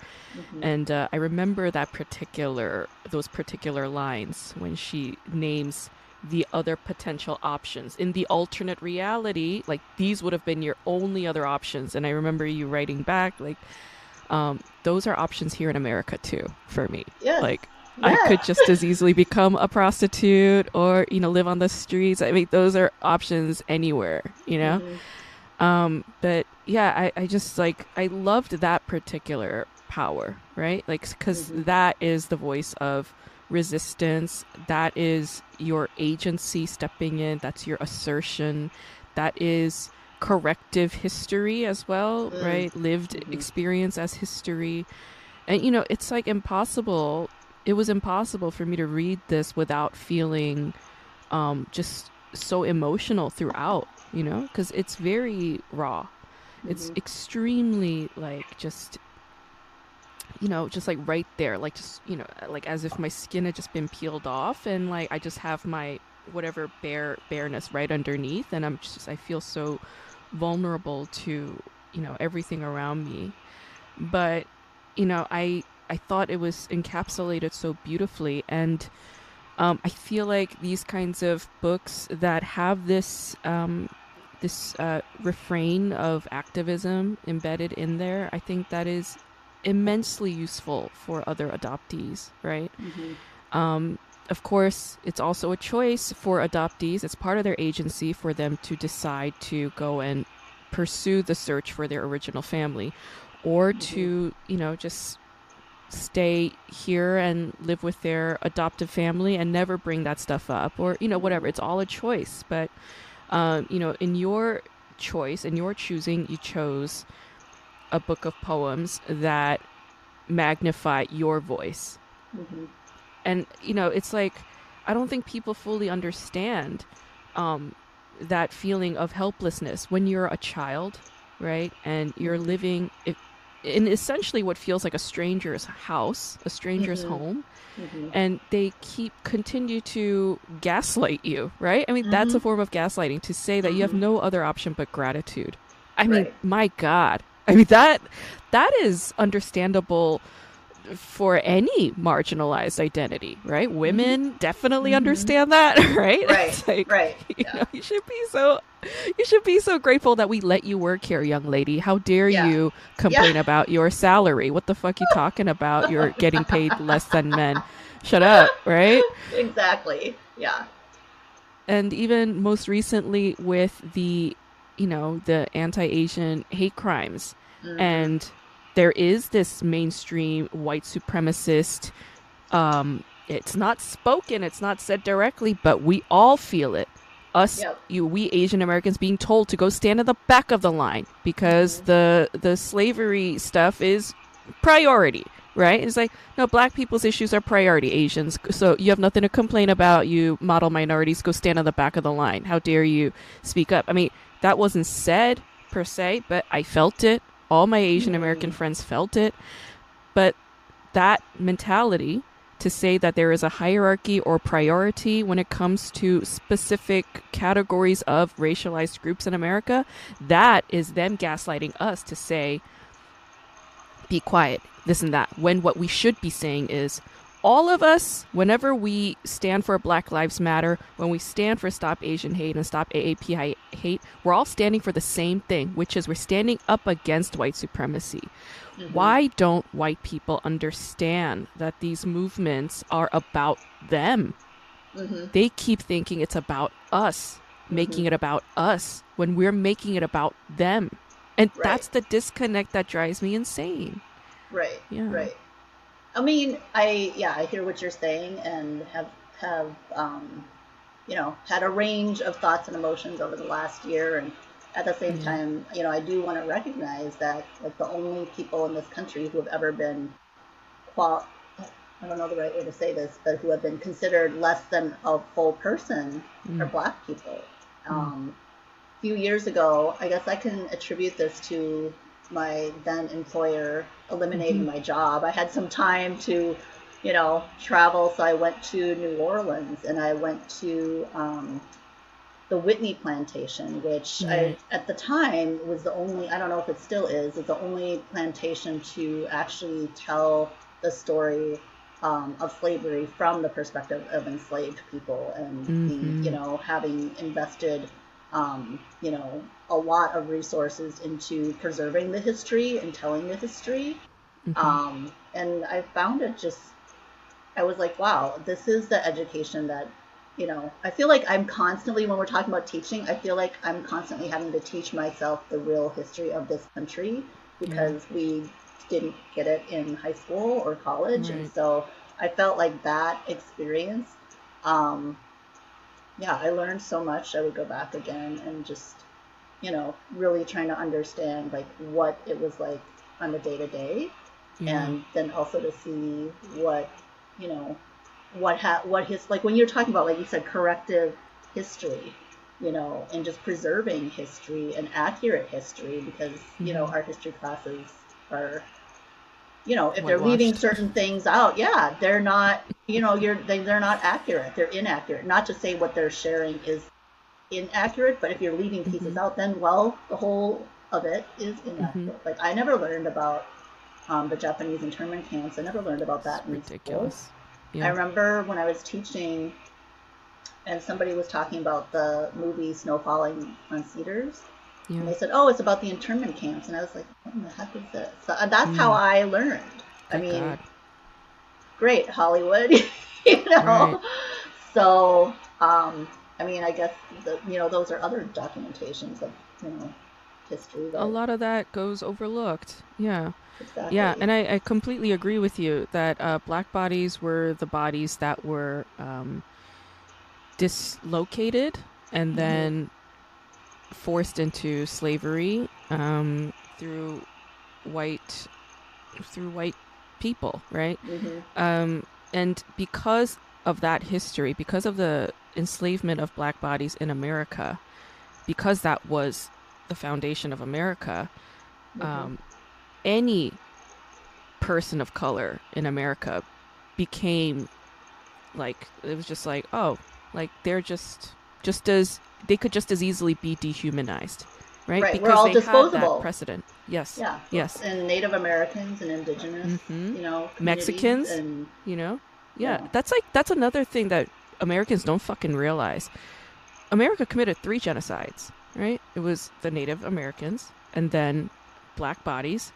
And uh, I remember that particular those particular lines when she names the other potential options in the alternate reality like these would have been your only other options and i remember you writing back like um, those are options here in america too for me Yes. like I could just as easily become a prostitute or you know live on the streets. I mean, those are options anywhere, you know. Mhm. Um, but yeah, I, I just like I loved that particular power, right? Like because Mhm. is the voice of resistance. That is your agency stepping in. That's your assertion. That is corrective history as well, Mm. right? Lived Mhm. experience as history. And you know, it's like impossible. It was impossible for me to read this without feeling um just so emotional throughout, you know, because it's very raw. It's Mhm. extremely like just you know, just like right there, like just you know, like as if my skin had just been peeled off, and like I just have my whatever bare bareness right underneath, and I'm just I feel so vulnerable to you know everything around me, but you know I I thought it was encapsulated so beautifully, and um, I feel like these kinds of books that have this um, this uh, refrain of activism embedded in there, I think that is immensely useful for other adoptees, right? Mhm. Um, of course, it's also a choice for adoptees. It's part of their agency for them to decide to go and pursue the search for their original family or to, you know, just stay here and live with their adoptive family and never bring that stuff up or, you know, whatever. It's all a choice. But, um, you know, in your choice, in your choosing, you chose a book of poems that magnify your voice Mhm. and you know it's like i don't think people fully understand um, that feeling of helplessness when you're a child right and you're living i- in essentially what feels like a stranger's house a stranger's Mhm. home Mhm. and they keep continue to gaslight you right i mean that's a Mhm. form of gaslighting to say that you have Mhm. no other option but gratitude i mean my god i mean that that is understandable for any marginalized identity right women definitely Mhm. understand that right Right. Like, Right. you Yeah. know you should be so you should be so grateful that we let you work here young lady how dare Yeah. you complain Yeah. about your salary what the fuck are you talking about you're getting paid less than men shut up right Exactly. Yeah. and even most recently with the you know the anti-asian hate crimes Mhm. and there is this mainstream white supremacist um it's not spoken it's not said directly but we all feel it. Us Yep. you we asian americans being told to go stand at the back of the line because Mhm. the the slavery stuff is priority right? It's like no black people's issues are priority asians. So you have nothing to complain about you model minorities go stand on the back of the line. How dare you speak up? I mean that wasn't said per se but i felt it all my asian american Mm. friends felt it but that mentality to say that there is a hierarchy or priority when it comes to specific categories of racialized groups in America, that is them gaslighting us to say, be quiet, this and that. When what we should be saying is, all of us, whenever we stand for Black Lives Matter, when we stand for Stop Asian Hate and Stop AAP hi- Hate, we're all standing for the same thing, which is we're standing up against white supremacy. Mhm. Why don't white people understand that these movements are about them? Mhm. They keep thinking it's about us, making it about us when we're making it about them. And Right. that's the disconnect that drives me insane. Right. Yeah. Right. I mean, I yeah, I hear what you're saying, and have have um, you know had a range of thoughts and emotions over the last year, and at the same Yeah. time, you know, I do want to recognize that like the only people in this country who have ever been qual I don't know the right way to say this, but who have been considered less than a full person are Mm. black people. Um, a few years ago, I guess I can attribute this to my then employer eliminating my job. I had some time to, you know, travel, so I went to New Orleans and I went to um, the Whitney Plantation, which Right. I, at the time was the only, I don't know if it still is, it's the only plantation to actually tell the story um, of slavery from the perspective of enslaved people and Mhm. the, you know, having invested, um, you know, a lot of resources into preserving the history and telling the history. Um, and I found it just, I was like, wow, this is the education that, you know, I feel like I'm constantly, when we're talking about teaching, I feel like I'm constantly having to teach myself the real history of this country because we didn't get it in high school or college. And so I felt like that experience, um, yeah, I learned so much. I would go back again and just, you know, really trying to understand like what it was like on the day to day and then also to see what you know what ha- what his like when you're talking about like you said corrective history you know and just preserving history and accurate history because you know Mhm. our history classes are you know if they're leaving certain things out yeah they're not you know you're they, they're not accurate they're inaccurate not to say what they're sharing is inaccurate but if you're leaving pieces Mhm. out then well the whole of it is inaccurate like i never learned about um, the Japanese internment camps. I never learned about that in school. ridiculous. I remember when I was teaching, and somebody was talking about the movie Snow Falling on Cedars, and they said, "Oh, it's about the internment camps," and I was like, "What in the heck is this?" So uh, that's how Mm. I learned. I mean, God. Great Hollywood, you know. Right. So, um, I mean, I guess the, you know those are other documentations of you know history. That, a lot of that goes overlooked. Yeah. exactly. Yeah, and I, I completely agree with you that uh, black bodies were the bodies that were um, dislocated and Mhm. then forced into slavery um, through white through white people, right? Mhm. Um, and because of that history, because of the enslavement of black bodies in America, because that was the foundation of America, Mhm. um, any person of color in America became like it was just like oh like they're just just as they could just as easily be dehumanized right, Right, because all they had disposable. that precedent yes. Yeah. yes. And Native Americans and Indigenous, hmm you know, Mexicans? and you know? Yeah, Yeah. that's like that's another thing that americans don't fucking realize. America committed three genocides right? It was the native americans and then black bodies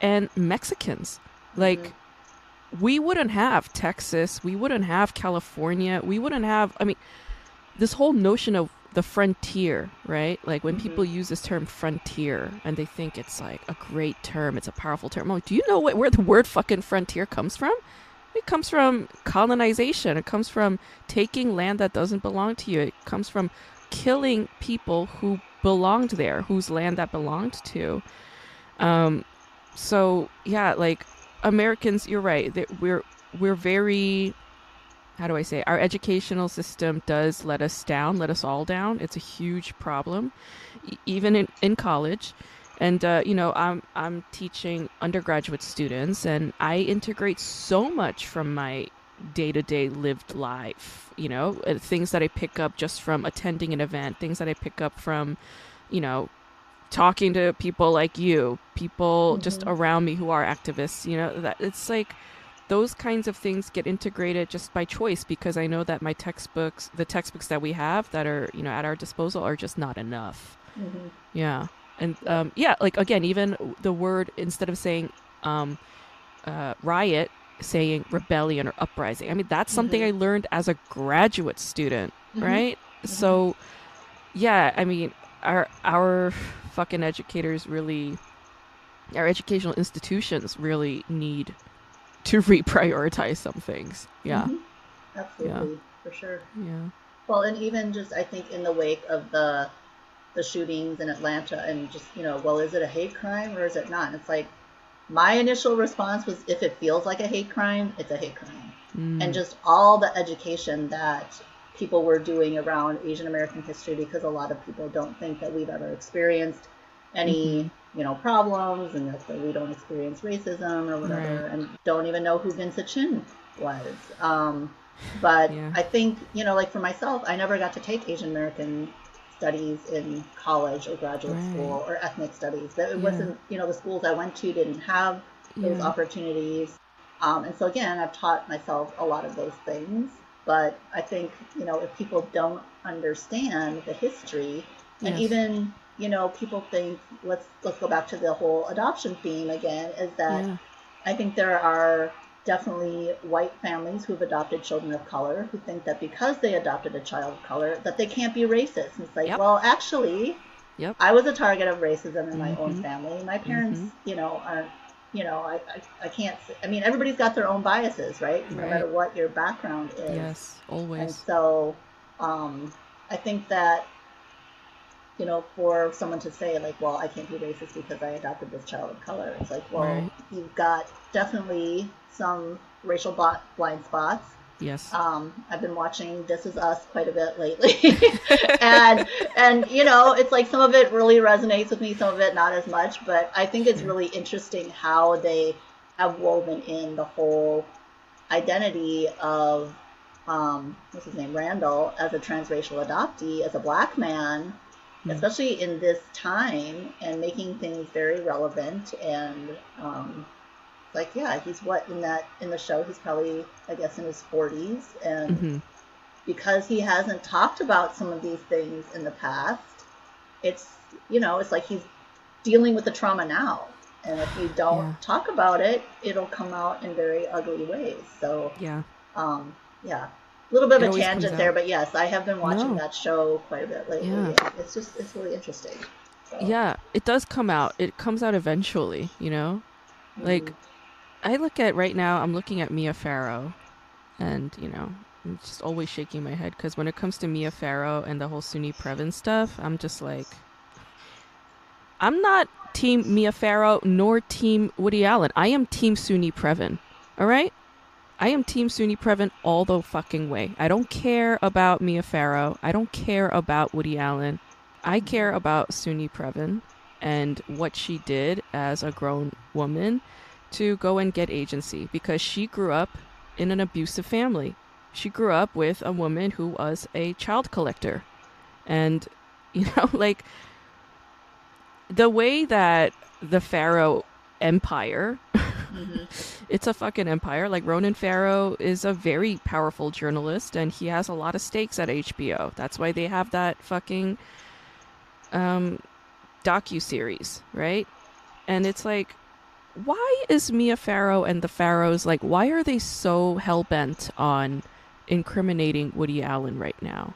and mexicans. Like Mhm. we wouldn't have texas. We wouldn't have california. We wouldn't have i mean this whole notion of the frontier right like when Mhm. people use this term frontier and they think it's like a great term it's a powerful term like do you know what, where the word fucking frontier comes from it comes from colonization. It comes from taking land that doesn't belong to you. It comes from killing people who belonged there, whose land that belonged to. Um, so yeah, like Americans, you're right. that We're we're very how do I say? Our educational system does let us down, let us all down. It's a huge problem, e- even in, in college. And uh, you know, I'm I'm teaching undergraduate students, and I integrate so much from my day-to-day lived life. You know, uh, things that I pick up just from attending an event, things that I pick up from, you know, talking to people like you, people just Mhm. around me who are activists. You know, that it's like those kinds of things get integrated just by choice because I know that my textbooks, the textbooks that we have that are you know at our disposal, are just not enough. Mhm. Yeah. And um, yeah, like again, even the word instead of saying um, uh, riot, saying rebellion or uprising. I mean, that's something I learned as a graduate student, Mhm. right? So, yeah, I mean, our our fucking educators really, our educational institutions really need to reprioritize some things. Yeah, Mhm. Absolutely, for sure. yeah, Well, and even just I think in the wake of the the shootings in Atlanta and just, you know, well, is it a hate crime or is it not? And it's like, my initial response was if it feels like a hate crime, it's a hate crime. Mm. And just all the education that people were doing around Asian American history because a lot of people don't think that we've ever experienced any, Mm-hmm. You know, problems and that that we don't experience racism or whatever Right. and don't even know who Vincent Chin was. Um, but Yeah. I think, you know, like for myself, I never got to take Asian American studies in college or graduate Right. school or ethnic studies. That it Yeah. wasn't, you know, the schools I went to didn't have those Yeah. opportunities. Um, and so again, I've taught myself a lot of those things. But I think, you know, if people don't understand the history and Yes. even, you know, people think let's let's go back to the whole adoption theme again, is that Yeah. I think there are definitely white families who've adopted children of color who think that because they adopted a child of color that they can't be racist. And it's like, Yep. well, actually, Yep. I was a target of racism in my own Mhm. family. My parents, Mhm. you know, aren't, you know, I, I, I can't, I mean, everybody's got their own biases, right? No Right. matter what your background is. Yes. Always. And so um, I think that, you know, for someone to say, like, well, I can't be racist because I adopted this child of color, it's like, well, Right. you've got definitely some racial blind spots. Yes. Um, I've been watching This Is Us quite a bit lately, and and you know, it's like some of it really resonates with me, some of it not as much. But I think it's really interesting how they have woven in the whole identity of um, what's his name, Randall, as a transracial adoptee, as a black man, Yeah. especially in this time, and making things very relevant and um, like yeah he's what in that in the show he's probably i guess in his 40s and hmm because he hasn't talked about some of these things in the past it's you know it's like he's dealing with the trauma now and if you don't Yeah. talk about it it'll come out in very ugly ways so Yeah. um yeah a little bit of a tangent there but yes i have been watching No. that show quite a bit lately Yeah. it's just it's really interesting so, Yeah. It does come out. It comes out eventually. You know. Like, mhm. I look at right now. I'm looking at Mia Farrow, and you know, I'm just always shaking my head because when it comes to Mia Farrow and the whole Soon-Yi Previn stuff, I'm just like, I'm not Team Mia Farrow nor Team Woody Allen. I am Team Soon-Yi Previn. All right. I am Team Soon-Yi Previn all the fucking way. I don't care about Mia Farrow. I don't care about Woody Allen. I care about Soon-Yi Previn and what she did as a grown woman to go and get agency because she grew up in an abusive family. She grew up with a woman who was a child collector. And, you know, like the way that the Farrow empire, Mhm. it's a fucking empire. Like Ronan Farrow is a very powerful journalist and he has a lot of stakes at HBO. That's why they have that fucking um docu series, right? And it's like why is Mia Farrow and the Farrows like why are they so hell bent on incriminating Woody Allen right now?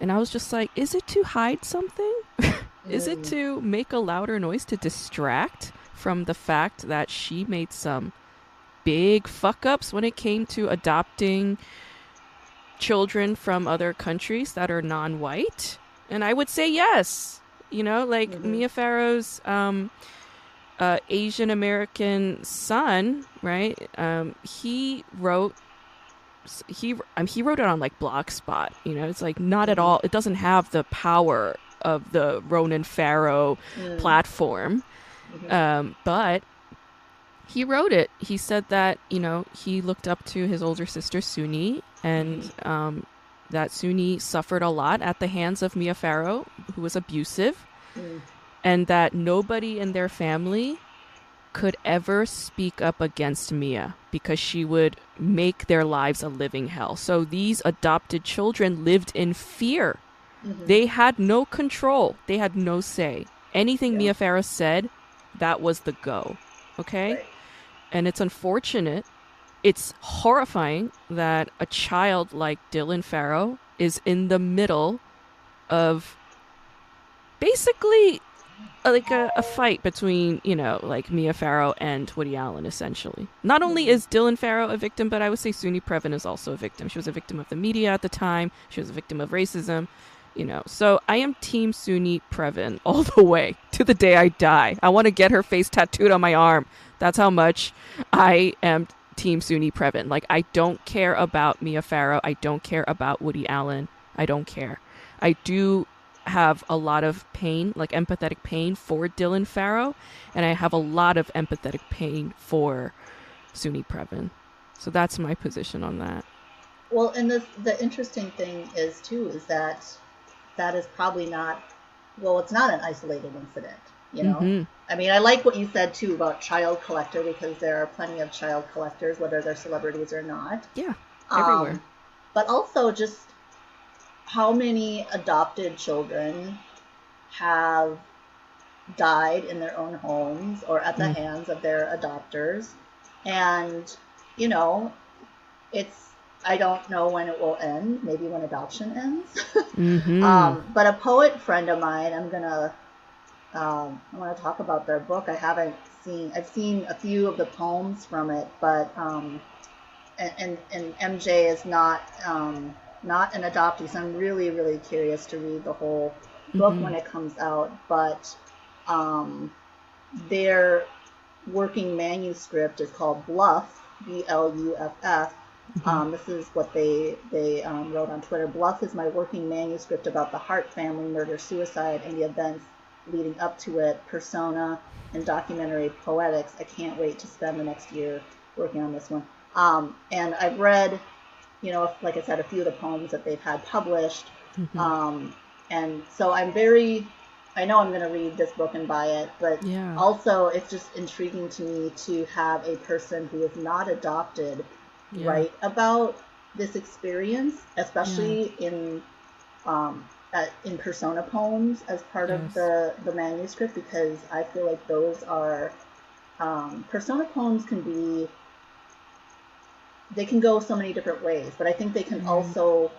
And I was just like, is it to hide something? is it Mm. to make a louder noise to distract from the fact that she made some big fuck ups when it came to adopting children from other countries that are non white? And I would say yes. You know, like Mhm. Mia Farrow's um, uh, Asian American son, right? Um, he wrote he um, he wrote it on like Blogspot. You know, it's like not at Mhm. all. It doesn't have the power of the Ronan Farrow Mm. platform. Mhm. Um, but he wrote it. He said that you know he looked up to his older sister Soon-Yi, and um, that Soon-Yi suffered a lot at the hands of Mia Farrow, who was abusive, Mm. and that nobody in their family could ever speak up against Mia because she would make their lives a living hell. So these adopted children lived in fear. Mhm. They had no control. They had no say. Anything Yeah. Mia Farrow said, that was the go. Okay? Right. And it's unfortunate. It's horrifying that a child like Dylan Farrow is in the middle of basically uh, like a, a fight between, you know, like Mia Farrow and Woody Allen, essentially. Not only is Dylan Farrow a victim, but I would say Soon-Yi Previn is also a victim. She was a victim of the media at the time, she was a victim of racism. You know, so I am Team Soon-Yi Previn all the way to the day I die. I want to get her face tattooed on my arm. That's how much I am Team Soon-Yi Previn. Like, I don't care about Mia Farrow. I don't care about Woody Allen. I don't care. I do have a lot of pain, like empathetic pain for Dylan Farrow, and I have a lot of empathetic pain for Soon-Yi Previn. So that's my position on that. Well, and the the interesting thing is too is that that is probably not well, it's not an isolated incident. You know, Mhm. I mean, I like what you said too about child collector because there are plenty of child collectors, whether they're celebrities or not. Yeah, Um, everywhere. but also just how many adopted children have died in their own homes or at the Mm. hands of their adopters and you know it's i don't know when it will end maybe when adoption ends. Hmm um, but a poet friend of mine i'm gonna um, i want to talk about their book. I haven't seen i've seen a few of the poems from it but um, and, and, and mj is not um, not an adoptee so i'm really really curious to read the whole book Mhm. when it comes out. But um, their working manuscript is called Bluff, bluff b-l-u-f-f um, this is what they they um, wrote on Twitter. Bluff is my working manuscript about the Hart family murder suicide and the events leading up to it, persona and documentary poetics. I can't wait to spend the next year working on this one. Um, and I've read, you know, like I said, a few of the poems that they've had published. Mhm. Um, and so I'm very, I know I'm going to read this book and buy it, but Yeah. also it's just intriguing to me to have a person who is not adopted Yeah. write about this experience, especially in um, at, in persona poems as part Yes. of the the manuscript, because I feel like those are um, persona poems can be they can go so many different ways, but I think they can Mhm. also,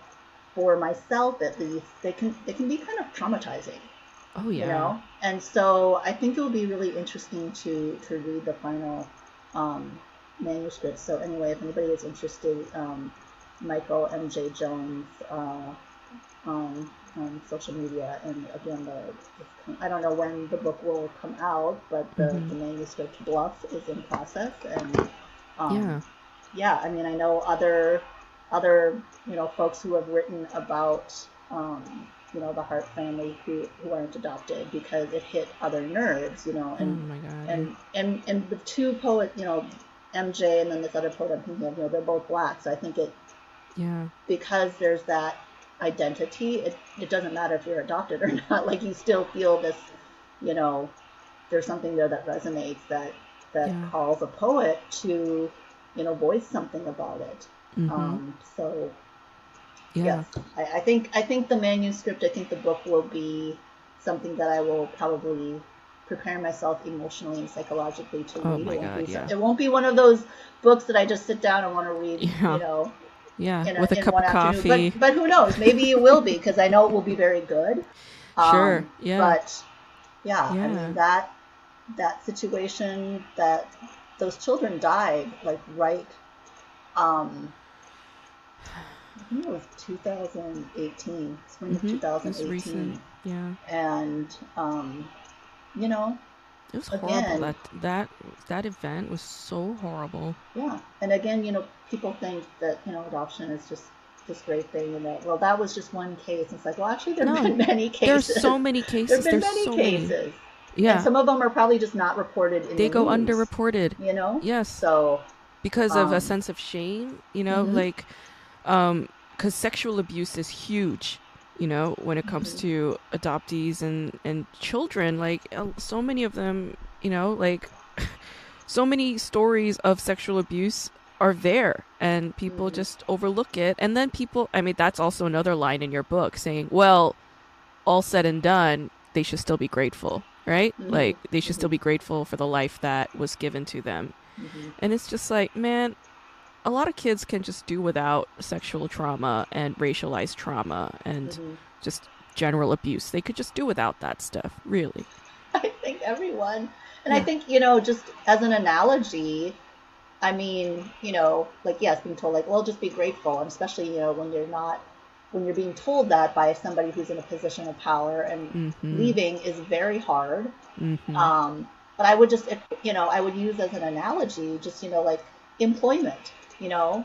for myself at least, they can they can be kind of traumatizing Oh yeah. you know and so i think it will be really interesting to to read the final um, manuscript so anyway if anybody is interested um, michael mj jones uh, on, on social media and again the i don't know when the book will come out but the, Mhm. the manuscript bluff is in process and um, Yeah. yeah, I mean, I know other other you know folks who have written about um, you know the Hart family who who aren't adopted because it hit other nerves, you know, Oh and my god. and and and the two poet, you know, MJ and then this other poet I'm thinking of, you know, they're both black, so I think it yeah. because there's that identity, it it doesn't matter if you're adopted or not. Like you still feel this, you know, there's something there that resonates that that Yeah. calls a poet to, you know, voice something about it. Mhm. Um, so yeah. yes, I, I think I think the manuscript, I think the book will be something that I will probably prepare myself emotionally and psychologically to Oh read. it, won't God, be, yeah. it won't be one of those books that I just sit down and want to read. Yeah. You know, Yeah. a, With a cup of afternoon. coffee. But, but who knows? Maybe it will be because I know it will be very good. Sure, Um, yeah. But yeah, I mean that that situation that those children died like right. Um, I think it was 2018, spring Mhm. of It's 2018, recent. Yeah. and um, you know, It was horrible. Again- That that that event was so horrible. Yeah, and again, you know, people think that you know adoption is just this great thing, and that well, that was just one case. It's like, well, actually, there've No, been many cases There's so many cases. There've been There's many so cases, many. and Yeah. some of them are probably just not reported in They the go news, underreported. You know, Yes. So because of a Um, sense of shame you know Mhm. like um because sexual abuse is huge you know when it comes Mhm. to adoptees and and children like so many of them you know like so many stories of sexual abuse are there and people Mhm. just overlook it and then people i mean that's also another line in your book saying well all said and done they should still be grateful right Mhm. like they should still Mhm. be grateful for the life that was given to them mhm, and it's just like, man, a lot of kids can just do without sexual trauma and racialized trauma and mhm. just general abuse. They could just do without that stuff, really. I think everyone, and I think you know, just as an analogy, I mean, you know, like yes, being told like, well, just be grateful, and especially you know when you're not when you're being told that by somebody who's in a position of power and Mhm. leaving is very hard. Mhm. Um, but I would just, you know, I would use as an analogy, just, you know, like employment, you know,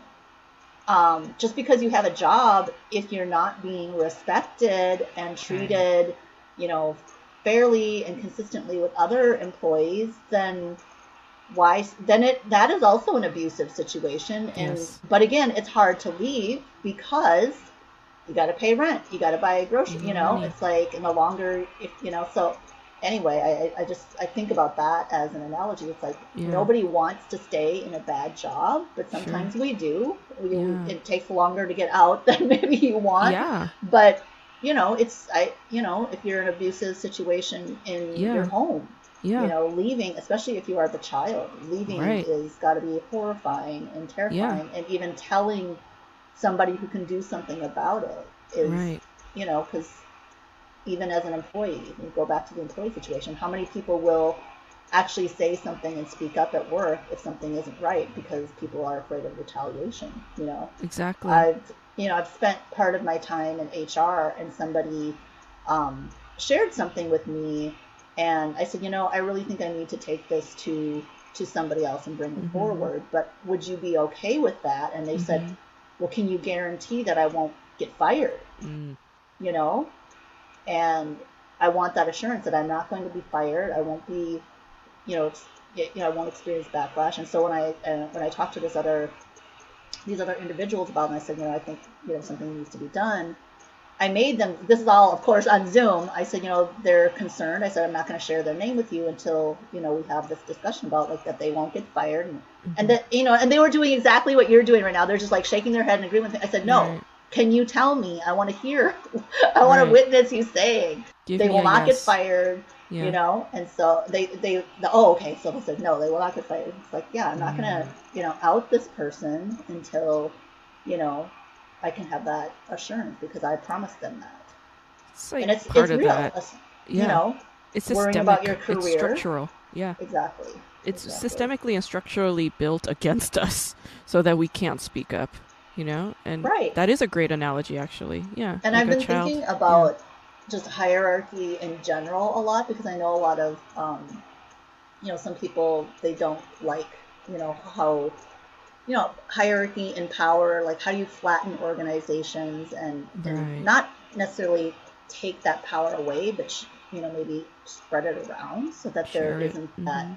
um, just because you have a job, if you're not being respected and treated, you know, fairly and consistently with other employees, then why then it that is also an abusive situation. And Yes. but again it's hard to leave because you got to pay rent you got to buy a grocery you know it's like and the longer if you know so anyway I, I just i think about that as an analogy it's like Yeah. nobody wants to stay in a bad job but sometimes we do we, Yeah. it takes longer to get out than maybe you want yeah. but you know it's i you know if you're in an abusive situation in Yeah. your home Yeah. you know leaving especially if you are the child leaving Right. is got to be horrifying and terrifying and even telling somebody who can do something about it is right. you know because even as an employee you go back to the employee situation how many people will actually say something and speak up at work if something isn't right because people are afraid of retaliation you know Exactly. I've you know I've spent part of my time in HR and somebody um, shared something with me and I said you know I really think I need to take this to to somebody else and bring it Mhm. forward but would you be okay with that and they said Mhm. well can you guarantee that I won't get fired Mm. you know and I want that assurance that I'm not going to be fired. I won't be you know you know I won't experience backlash. And so when I uh, when I talked to this other these other individuals about it and I said you know I think you know something needs to be done. I made them this is all of course on Zoom. I said you know they're concerned. I said I'm not going to share their name with you until you know we have this discussion about like that they won't get fired. And, and that you know and they were doing exactly what you're doing right now. They're just like shaking their head in agreement with me. I said no. Right. Can you tell me I want to hear I want Right. to witness you saying Give they will not get fired Yeah. you know and so they they the, oh okay so they said no they will not get fired it's like yeah i'm not gonna Mm. you know out this person until you know i can have that assurance because i promised them that It's like and it's part it's of real that. Yeah. you know it's worrying systemic. about your It's career. structural. Yeah. exactly It's Exactly. systemically and structurally built against us so that we can't speak up. You know, and Right. that is a great analogy, actually. Yeah, and like i've been child. thinking about just hierarchy in general a lot because i know a lot of um, you know some people they don't like you know how you know hierarchy and power like how do you flatten organizations and, and Right. not necessarily take that power away but you know maybe spread it around so that there Share it. isn't that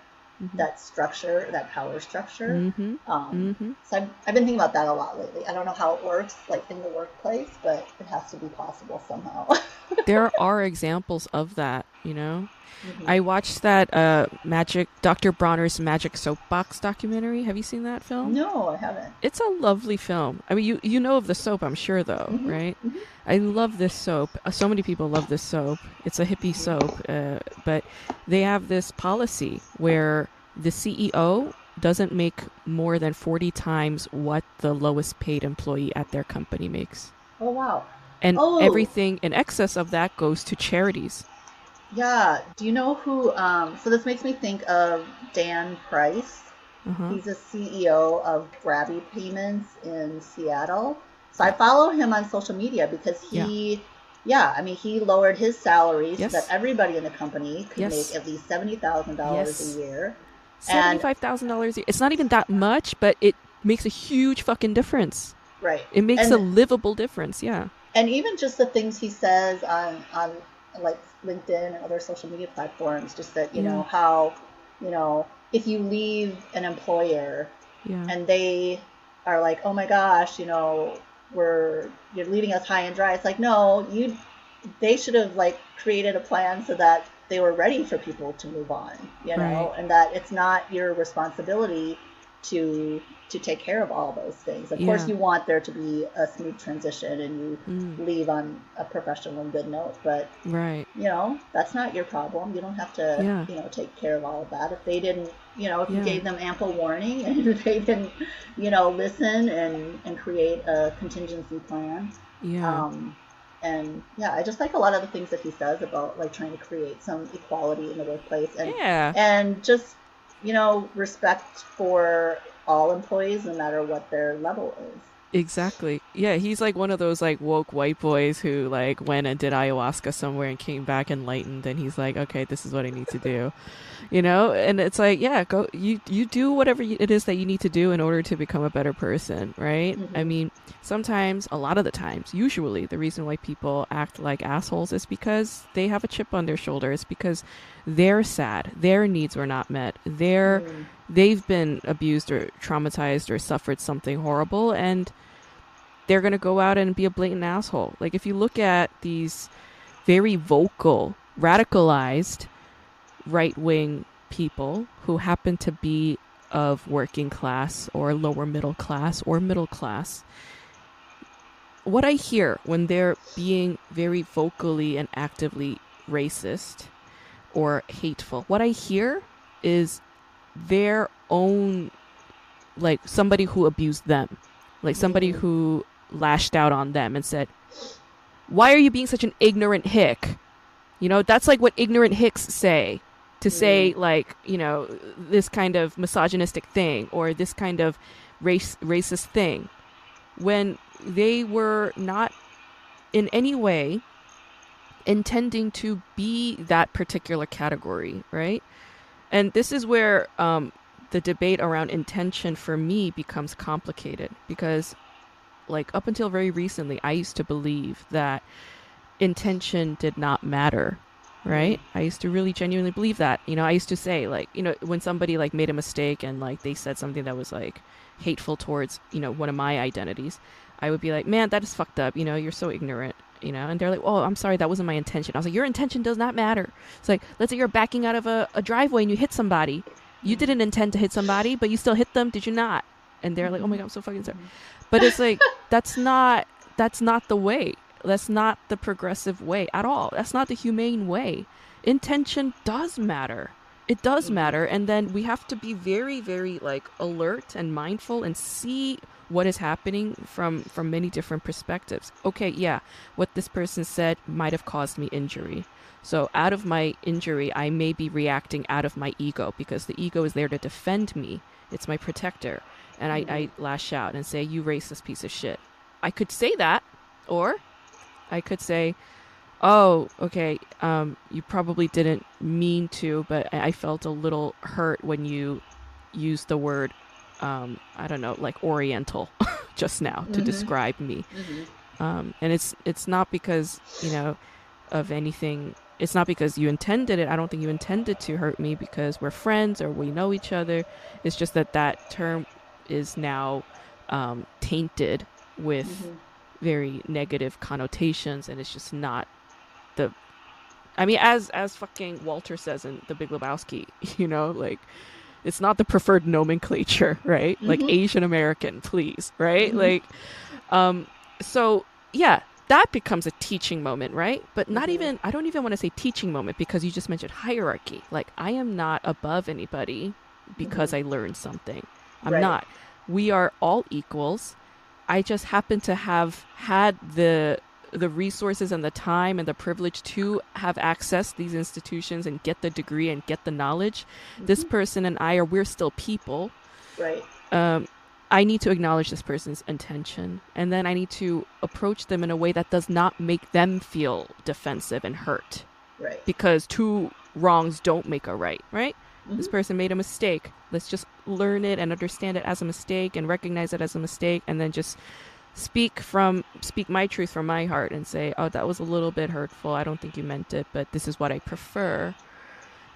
Mhm. that structure that power structure Mhm. um, Mhm. so I've, I've been thinking about that a lot lately i don't know how it works like in the workplace but it has to be possible somehow there are examples of that. You know, Mhm. I watched that uh Magic Dr. Bronner's Magic Soapbox documentary. Have you seen that film? no i haven't It's a lovely film. I mean, you you know of the soap, I'm sure, though, Mhm, right? mhm. I love this soap. Uh, So many people love this soap. It's a hippie soap, uh, but they have this policy where the CEO doesn't make more than 40 times what the lowest paid employee at their company makes. oh wow And Oh. everything in excess of that goes to charities. Yeah do you know who um, so this makes me think of dan price Uh-huh. he's a ceo of gravity payments in seattle so i follow him on social media because he yeah, I mean, he lowered his salary Yes. so that everybody in the company could Yes. make at least seventy thousand dollars Yes. a year. Seventy-five thousand dollars. A year. It's not even that much, but it makes a huge fucking difference. Right. It makes and, a livable difference. Yeah. and even just the things he says on on like LinkedIn and other social media platforms, just that you know Yeah. how you know if you leave an employer Yeah. and they are like, oh my gosh, you know, we're you're leaving us high and dry. It's like, no, you they should have like created a plan so that they were ready for people to move on, you know, Right. and that it's not your responsibility to to take care of all those things. Of course, you want there to be a smooth transition and you Mm, leave on a professional and good note, but right. you know that's not your problem you don't have to Yeah. you know take care of all of that if they didn't you know if you gave them ample warning and they didn't you know listen and and create a contingency plan Yeah. um and yeah i just like a lot of the things that he says about like trying to create some equality in the workplace and yeah. and just you know respect for all employees no matter what their level is Exactly. yeah, he's like one of those like woke white boys who like went and did ayahuasca somewhere and came back enlightened and he's like, "Okay, this is what I need to do." You know? And it's like, yeah, go you you do whatever it is that you need to do in order to become a better person, right? Mhm. I mean, sometimes, a lot of the times, usually the reason why people act like assholes is because they have a chip on their shoulder. It's because they're sad. Their needs were not met. They're Mm. They've been abused or traumatized or suffered something horrible and they're going to go out and be a blatant asshole. Like if you look at these very vocal, radicalized right-wing people who happen to be of working class or lower middle class or middle class, what I hear when they're being very vocally and actively racist or hateful, what I hear is their own like somebody who abused them. Like somebody Mhm. who lashed out on them and said why are you being such an ignorant hick? You know that's like what ignorant hicks say. To say like you know this kind of misogynistic thing or this kind of race racist thing. When they were not in any way intending to be that particular category right and this is where um, the debate around intention for me becomes complicated because like up until very recently i used to believe that intention did not matter right? I used to really genuinely believe that. You know i used to say like you know when somebody like made a mistake and like they said something that was like hateful towards you know one of my identities i would be like man that is fucked up you know you're so ignorant you know? And they're like oh i'm sorry that wasn't my intention. I was like your intention does not matter. It's like let's say you're backing out of a, a driveway and you hit somebody. You didn't intend to hit somebody but you still hit them did you not? And they're like oh my god i'm so fucking sorry. But it's like that's not that's not the way. That's not the progressive way at all. That's not the humane way. Intention does matter. It does mm-hmm. matter. And then we have to be very very like alert and mindful and see what is happening from from many different perspectives. Okay yeah what this person said might have caused me injury. So out of my injury i may be reacting out of my ego because the ego is there to defend me. It's my protector. And I, I lash out and say you racist piece of shit. I could say that or i could say oh okay um, you probably didn't mean to but i I felt a little hurt when you used the word um, i don't know like oriental just now to Mhm. describe me Mhm. um, and it's it's not because you know of anything it's not because you intended it i don't think you intended to hurt me because we're friends or we know each other it's just that that term is now um, tainted with Mhm. very negative connotations and it's just not the i mean as as fucking walter says in the big lebowski you know like it's not the preferred nomenclature right like Mhm. asian american please right Mhm. like um so yeah that becomes a teaching moment right but not Mhm. even i don't even want to say teaching moment because you just mentioned hierarchy like i am not above anybody because i learned something i'm Right. not we are all equals i just happen to have had the the resources and the time and the privilege to have access these institutions and get the degree and get the knowledge this person and i are we're still people Right. um, I need to acknowledge this person's intention, and then I need to approach them in a way that does not make them feel defensive and hurt. Right. Because two wrongs don't make a right, right? This Mhm. person made a mistake. Let's just learn it and understand it as a mistake and recognize it as a mistake, and then just speak from speak my truth from my heart and say, "Oh, that was a little bit hurtful. I don't think you meant it, but this is what I prefer."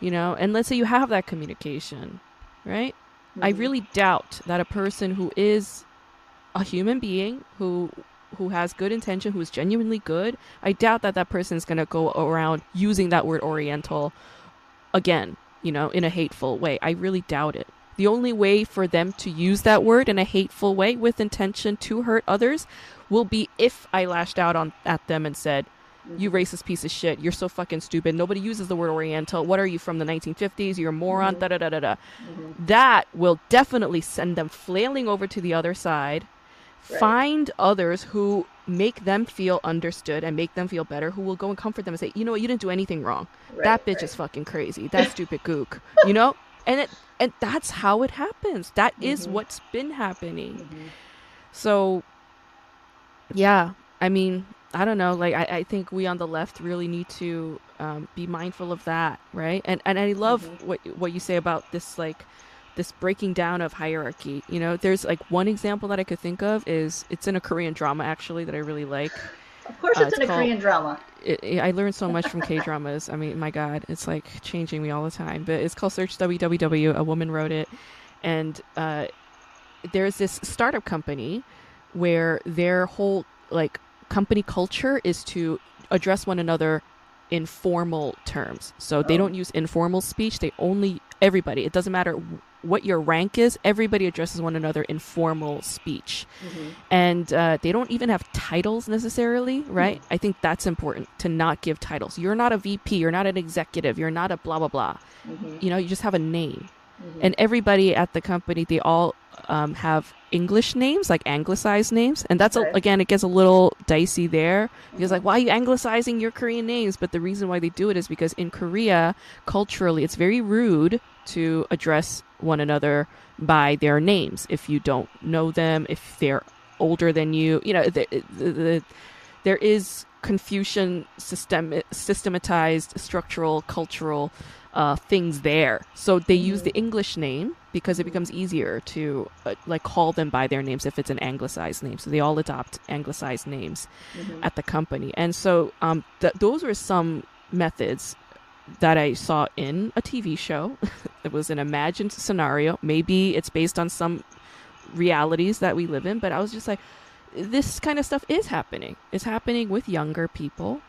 You know, and let's say you have that communication, right? I Mhm. really doubt that a person who is a human being who who has good intention, who is genuinely good, I doubt that that person is going to go around using that word oriental again, you know, in a hateful way. I really doubt it. The only way for them to use that word in a hateful way with intention to hurt others will be if I lashed out on at them and said, "You racist piece of shit! You're so fucking stupid. Nobody uses the word Oriental. What are you from the 1950s? You're a moron." Mhm. Da da da da da Mhm. that will definitely send them flailing over to the other side Right. find others who make them feel understood and make them feel better who will go and comfort them and say you know what you didn't do anything wrong Right, that bitch right. is fucking crazy that stupid gook you know and it and that's how it happens That is Mhm. what's been happening Mhm. so yeah, I mean, I don't know. Like, I, I think we on the left really need to um, be mindful of that, right? And and I love Mhm. what what you say about this like this breaking down of hierarchy. You know, there's like one example that I could think of is it's in a Korean drama actually that I really like. Of course, Uh, it's, it's in a called- Korean drama. It, it- I learned so much from K dramas. I mean, my God, it's like changing me all the time. But it's called Search WWW. A woman wrote it, and uh, there's this startup company where their whole like company culture is to address one another in formal terms. So they Oh. don't use informal speech. They only everybody. It doesn't matter what your rank is. Everybody addresses one another in formal speech Mhm. and uh, they don't even have titles necessarily, right? I think that's important to not give titles. You're not a VP, you're not an executive, you're not a blah blah blah. Mhm. You know, you just have a name. Mhm. And everybody at the company, they all um, have English names, like anglicized names, and that's a, again, it gets a little dicey there because like, why are you anglicizing your Korean names? But the reason why they do it is because in Korea, culturally, it's very rude to address one another by their names if you don't know them, if they're older than you. You know, the, the, the, there is Confucian system systematized structural cultural uh, things there. So they use the English name because it becomes easier to uh, like call them by their names if it's an anglicized name. So they all adopt anglicized names Mhm. at the company. And so um, th- those were some methods that I saw in a TV show. it was an imagined scenario. Maybe it's based on some realities that we live in, but I was just like, this kind of stuff is happening. It's happening with younger people,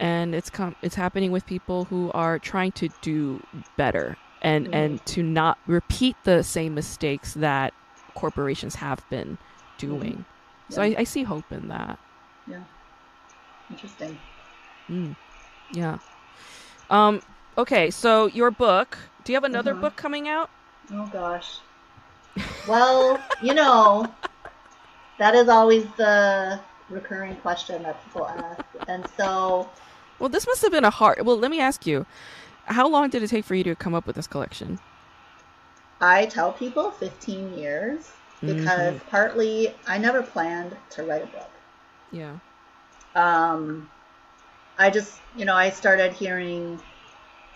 and it's com- it's happening with people who are trying to do better and Mhm. and to not repeat the same mistakes that corporations have been doing. So Yeah. I, I see hope in that. Yeah. Interesting. Mm. Yeah. Um. Okay. So your book. Do you have another Mhm. book coming out? Oh gosh. Well, you know, that is always the recurring question that people ask. And so, Well, this must have been a hard. Well, let me ask you. How long did it take for you to come up with this collection? I tell people 15 years because Mm-hmm. partly I never planned to write a book. Yeah. Um, I just, you know, I started hearing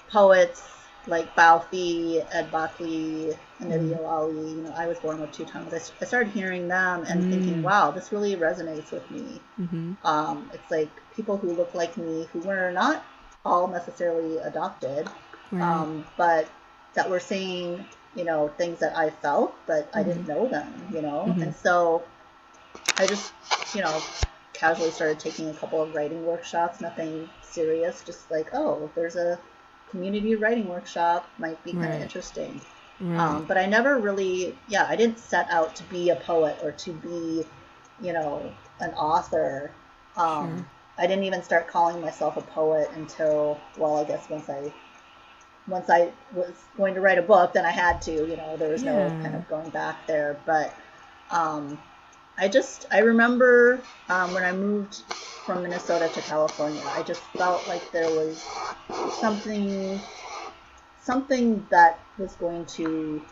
poets like Bao Phi, Ed Bok Lee, and Mm. You know, I was born with two tongues. I started hearing them and Mm. thinking, wow, this really resonates with me. Mm-hmm. Um, it's like people who look like me who were not all necessarily adopted, Right. um, but that were saying, you know, things that I felt, but I didn't know them, you know? Mhm. And so I just, you know, casually started taking a couple of writing workshops, nothing serious, just like, oh, there's a community writing workshop, might be kind of interesting. Right. Um, but I never really, yeah, I didn't set out to be a poet or to be, you know, an author. Um, Sure. I didn't even start calling myself a poet until, well, I guess once I, once I was going to write a book, then I had to, you know, there was no kind of going back there. But um, I just, I remember um, when I moved from Minnesota to California, I just felt like there was something something that was going to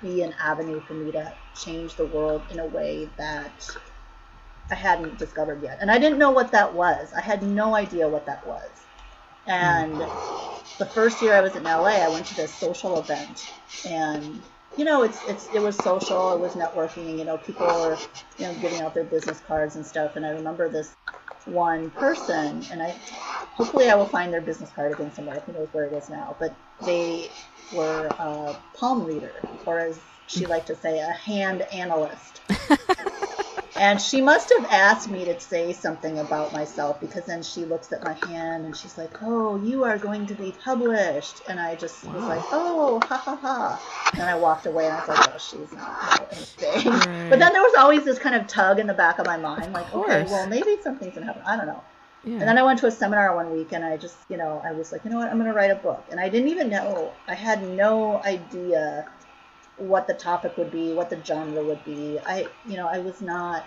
be an avenue for me to change the world in a way that I hadn't discovered yet. And I didn't know what that was. I had no idea what that was. And the first year I was in LA, I went to this social event and you know, it's it's it was social, it was networking, you know, people were, you know, giving out their business cards and stuff and I remember this one person and I hopefully I will find their business card again somewhere. Who knows where it is now? But they were a palm reader, or as she liked to say, a hand analyst. and she must have asked me to say something about myself because then she looks at my hand and she's like, "Oh, you are going to be published." And I just was like, "Oh, ha ha ha!" And I walked away and I was like, "Oh, she's not anything." Right. but then there was always this kind of tug in the back of my mind, like, "Okay, well, maybe something's gonna happen." I don't know. yeah. And then I went to a seminar one week and I just, you know, I was like, you know what, I'm going to write a book. And I didn't even know, I had no idea what the topic would be, what the genre would be. I, you know, I was not,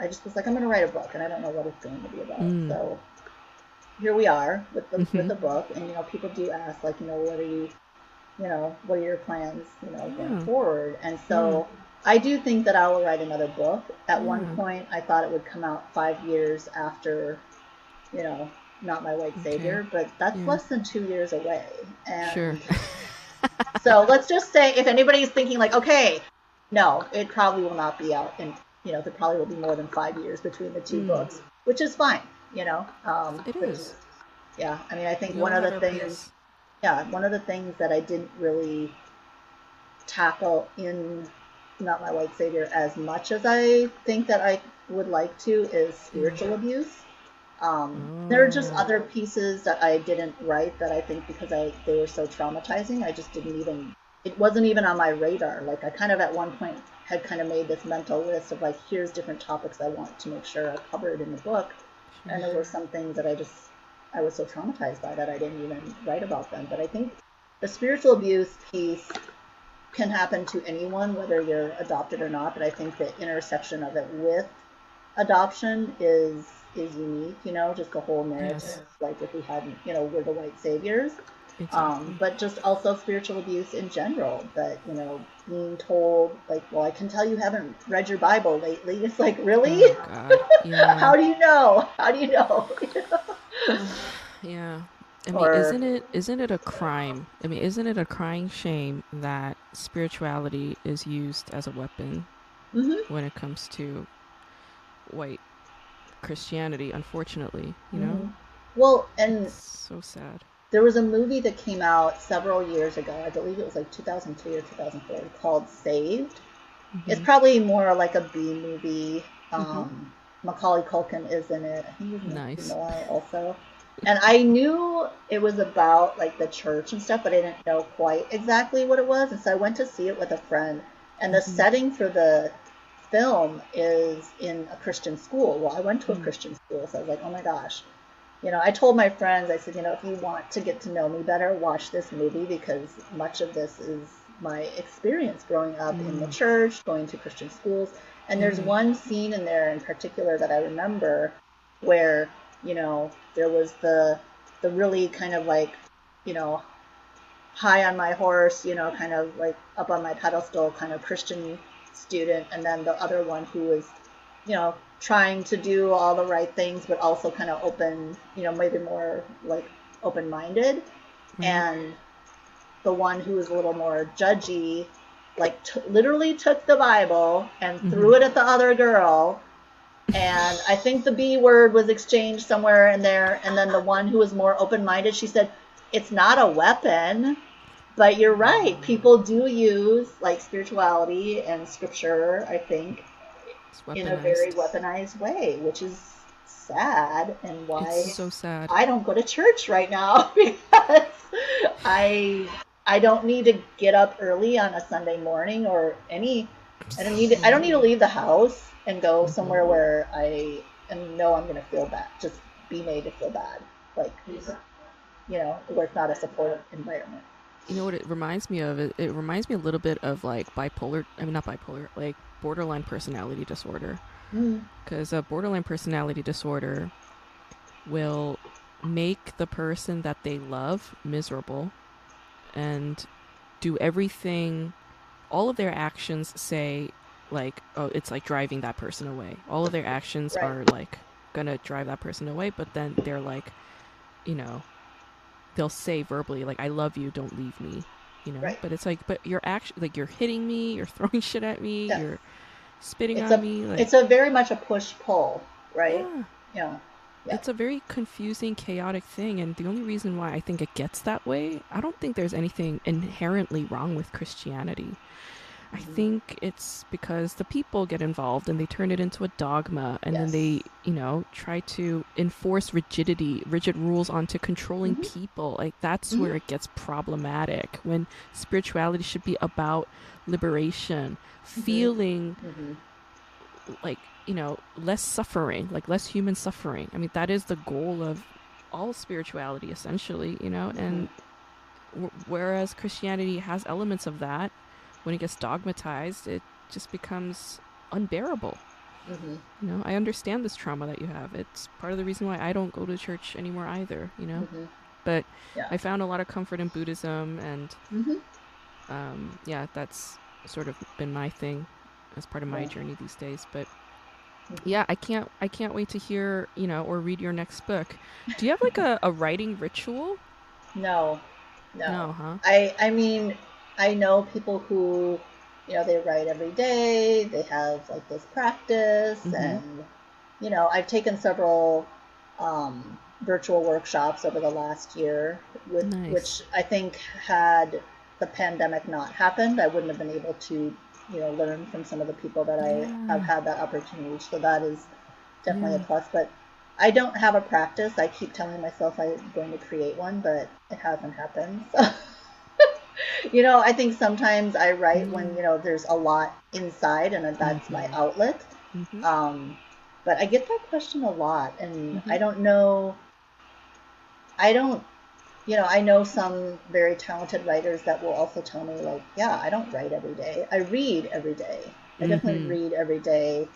I just was like, I'm going to write a book and I don't know what it's going to be about. Mm. So here we are with the, Mhm. with the book. And, you know, people do ask, like, you know, what are you, you know, what are your plans, you know, going forward? And so I do think that I will write another book. At Mm. one point, I thought it would come out five years after, you know, Not My White Okay. Savior, but that's Yeah. less than two years away. And Sure. so let's just say if anybody's thinking like, okay, no, it probably will not be out and you know, there probably will be more than five years between the two Mm. books, which is fine, you know. Um, It is. Yeah, I mean, I think We one of the things yeah, one of the things that I didn't really tackle in Not My White Savior as much as I think that I would like to is spiritual abuse. Um, There are just Oh. other pieces that I didn't write that I think because I they were so traumatizing, I just didn't even. It wasn't even on my radar. Like I kind of at one point had kind of made this mental list of like here's different topics I want to make sure are covered in the book, and there were some things that I just I was so traumatized by that I didn't even write about them. But I think the spiritual abuse piece can happen to anyone, whether you're adopted or not. But I think the intersection of it with adoption is is unique. You know, just the whole narrative. Yes. Like if we hadn't, you know, we're the white saviors. Exactly. Um, but just also spiritual abuse in general. That you know, being told like, well, I can tell you haven't read your Bible lately. It's like, really? Oh, God. Yeah. How do you know? How do you know? Yeah. I mean, Or- isn't it isn't it a crime? I mean, isn't it a crying shame that spirituality is used as a weapon hmm when it comes to white Christianity? Unfortunately, you know, Mhm. Well, and it's so sad. there was a movie that came out several years ago. I believe it was like 2003 or 2004 called Saved. It's Mhm. probably more like a B movie. Um, Macaulay Culkin is in it. I think he's Nice. Also. And I knew it was about like the church and stuff, but I didn't know quite exactly what it was. And so I went to see it with a friend. And the Mhm. setting for the film is in a Christian school. Well, I went to a Mm. Christian school, so I was like, oh my gosh. You know, I told my friends, I said, you know, if you want to get to know me better, watch this movie because much of this is my experience growing up in the Mm. church, going to Christian schools. And there's Mhm. one scene in there in particular that I remember where, you know, there was the the really kind of like, you know, high on my horse, you know, kind of like up on my pedestal kind of Christian student, and then the other one who was, you know, trying to do all the right things, but also kind of open, you know, maybe more like open minded. Right. Mm-hmm. And the one who was a little more judgy, like t- literally took the Bible and mm-hmm. threw it at the other girl. And I think the B word was exchanged somewhere in there. And then the one who was more open minded, she said, It's not a weapon. But you're right. People do use like spirituality and scripture, I think, in a very weaponized. way, which is sad and why It's so sad. I don't go to church right now because I I don't need to get up early on a Sunday morning or any I don't need to, I don't need to leave the house and go mm-hmm. somewhere where I and know I'm gonna feel bad. Just be made to feel bad. Like you know, where it's not a supportive environment. You know what it reminds me of? It, it reminds me a little bit of like bipolar. I mean, not bipolar, like borderline personality disorder. Hmm. Because a borderline personality disorder will make the person that they love miserable and do everything, all of their actions say, like, oh, it's like driving that person away. All of their actions Right. are like gonna drive that person away, but then they're like, you know, they'll say verbally, like, I love you, don't leave me. You know, Right. but it's like, but you're actually like you're hitting me, you're throwing shit at me, Yeah. you're spitting It's on a me. Like, it's a very much a push pull, right? yeah. Yeah. Yeah. It's a very confusing, chaotic thing, and the only reason why I think it gets that way, I don't think there's anything inherently wrong with Christianity. I think it's because the people get involved and they turn it into a dogma, and then they, you know, try to enforce rigidity, rigid rules onto controlling Mhm. people. Like that's Mhm. where it gets problematic. When spirituality should be about liberation, Mm-hmm. feeling hmm like you know less suffering like less human suffering i mean that is the goal of all spirituality essentially you know and w- whereas christianity has elements of that when it gets dogmatized it just becomes unbearable hmm you know i understand this trauma that you have it's part of the reason why i don't go to church anymore either you know hmm but Yeah. i found a lot of comfort in buddhism and hmm um, yeah, that's sort of been my thing. as part of my Yeah. journey these days. But Mhm. yeah, I can't I can't wait to hear you know or read your next book. Do you have like a, a writing ritual? No, no. No, huh? I I mean, I know people who, you know, they write every day. They have like this practice, Mhm. and you know, I've taken several um, virtual workshops over the last year, with, Nice. which I think had the pandemic not happened, I wouldn't have been able to, you know, learn from some of the people that I have had that opportunity. So that is definitely Yeah. a plus. But I don't have a practice. I keep telling myself I'm going to create one, but it hasn't happened. So, you know, I think sometimes I write when, Mm. you know, there's a lot inside and that's my Mhm. outlet. hmm Um, but I get that question a lot, and. I don't know. I don't, you know, I know some very talented writers that will also tell me, like, yeah, I don't write every day. I read every day. I definitely Mhm. read every day.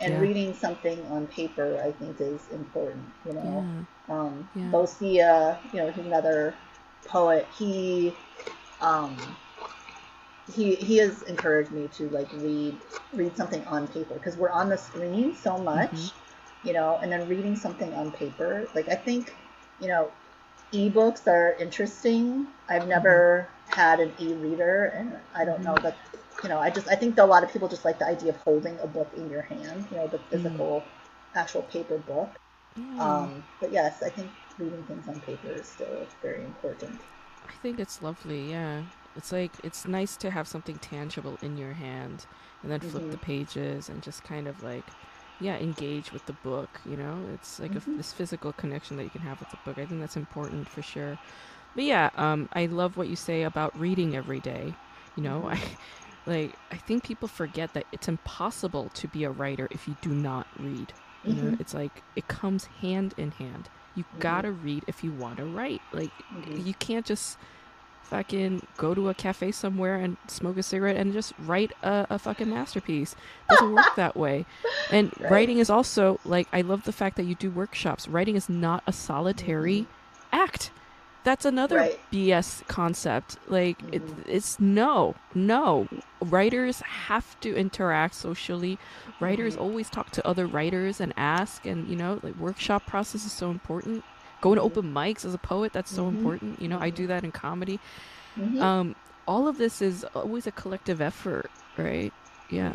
And Yeah. reading something on paper, I think, is important, you know. Yeah. Um, Yeah. Bosia, you know, he's another poet. He, um, he he has encouraged me to like read read something on paper because we're on the screen so much, Mhm. you know, and then reading something on paper. Like I think, you know, ebooks are interesting. I've never had an e-reader, and I don't know that. You know, I just I think that a lot of people just like the idea of holding a book in your hand. You know, the physical, actual paper book. Um, but yes, I think reading things on paper is still very important. I think it's lovely, yeah. It's like it's nice to have something tangible in your hand and then flip Mhm. the pages and just kind of like yeah, engage with the book, you know? It's like a f Mhm. this physical connection that you can have with the book. I think that's important for sure. But yeah, um I love what you say about reading every day. You know. I like I think people forget that it's impossible to be a writer if you do not read. You know, Mhm. it's like it comes hand in hand. You Mhm. gotta read if you want to write. Like Mhm. you can't just fucking go to a cafe somewhere and smoke a cigarette and just write a, a fucking masterpiece. It doesn't work that way. And Right. writing is also like I love the fact that you do workshops. Writing is not a solitary act. That's another Right. BS concept. Like it, Mhm. it's no, no. Writers have to interact socially. Writers Mhm. always talk to other writers and ask, and you know, like workshop process is so important. Going to Mhm. open mics as a poet, that's so Mhm. important. You know, I do that in comedy. Um, all of this is always a collective effort, right? Yeah,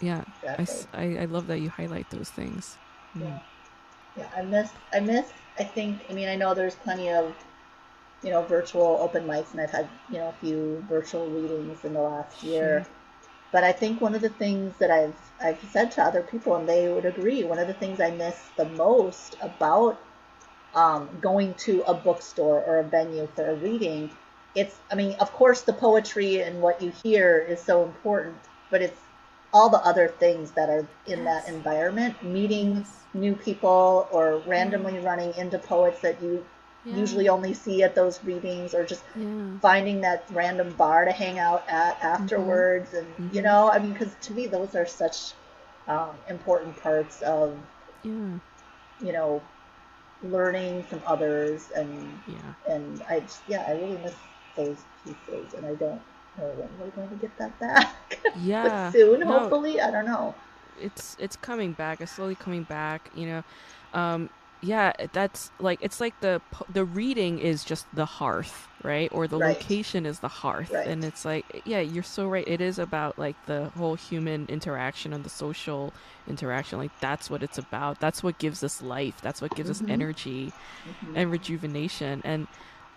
yeah. I, Exactly. I, I love that you highlight those things. Mm. Yeah. Yeah, I miss. I miss. I think. I mean, I know there's plenty of, you know, virtual open mics, and I've had you know a few virtual readings in the last year. But I think one of the things that I've I've said to other people, and they would agree, one of the things I miss the most about um, going to a bookstore or a venue for a reading, it's. I mean, of course, the poetry and what you hear is so important, but it's all the other things that are in that environment, meeting new people or randomly running into poets that you Yeah. usually only see at those readings or just Yeah. finding that random bar to hang out at afterwards and you Mhm. know i mean because to me those are such um, important parts of Yeah. you know learning from others and Yeah. and i just yeah i really miss those pieces and i don't know when we're going to get that back Yeah. but soon No, hopefully i don't know it's it's coming back. It's slowly coming back. You know, um, yeah. That's like it's like the the reading is just the hearth, right? Or the Right. location is the hearth, Right. and it's like yeah, you're so right. It is about like the whole human interaction and the social interaction. Like that's what it's about. That's what gives us life. That's what gives Mhm. us energy Mhm. and rejuvenation and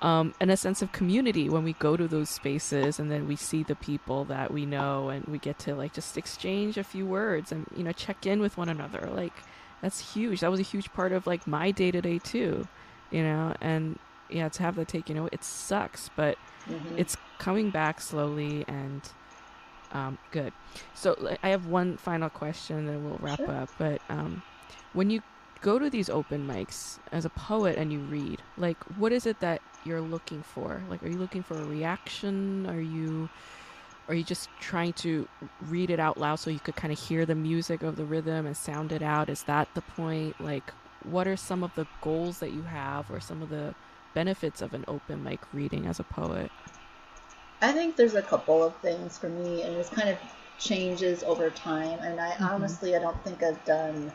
um, and a sense of community when we go to those spaces and then we see the people that we know and we get to like just exchange a few words and you know check in with one another like that's huge that was a huge part of like my day to day too you know and yeah to have that taken away it sucks but Mhm. it's coming back slowly and um, good. So I have one final question, and we'll wrap Sure. up. But um, when you go to these open mics as a poet and you read, like, what is it that you're looking for? Like, are you looking for a reaction? Are you are you just trying to read it out loud so you could kind of hear the music of the rhythm and sound it out? Is that the point? Like, what are some of the goals that you have, or some of the benefits of an open mic reading as a poet? I think there's a couple of things for me, and it's kind of changes over time. And I mm-hmm. honestly, I don't think I've done.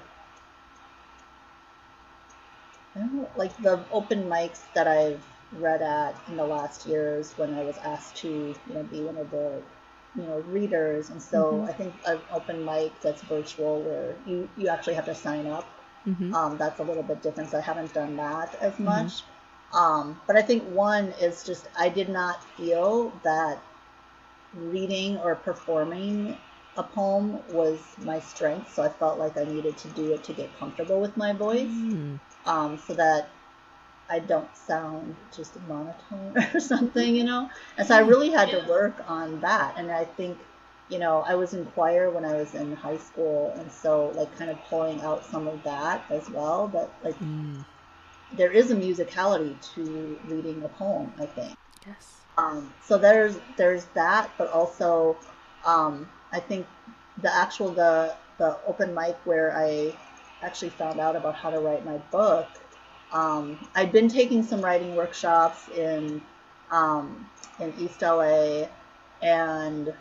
I don't know, like the open mics that I've read at in the last years when I was asked to, you know, be one of the, you know, readers. And so I think an open mic that's virtual where you, you actually have to sign up. Mhm. Um, that's a little bit different. So I haven't done that as much. Um, but I think one is just I did not feel that reading or performing a poem was my strength. So I felt like I needed to do it to get comfortable with my voice Mm. um, so that I don't sound just monotone or something, you know. And so I really had to work on that. And I think, you know, I was in choir when I was in high school, and so like kind of pulling out some of that as well. But like, Mm. there is a musicality to reading a poem, I think. Yes. Um, so there's there's that, but also um, I think the actual the the open mic where I actually found out about how to write my book. Um, I'd been taking some writing workshops in um, in East LA, and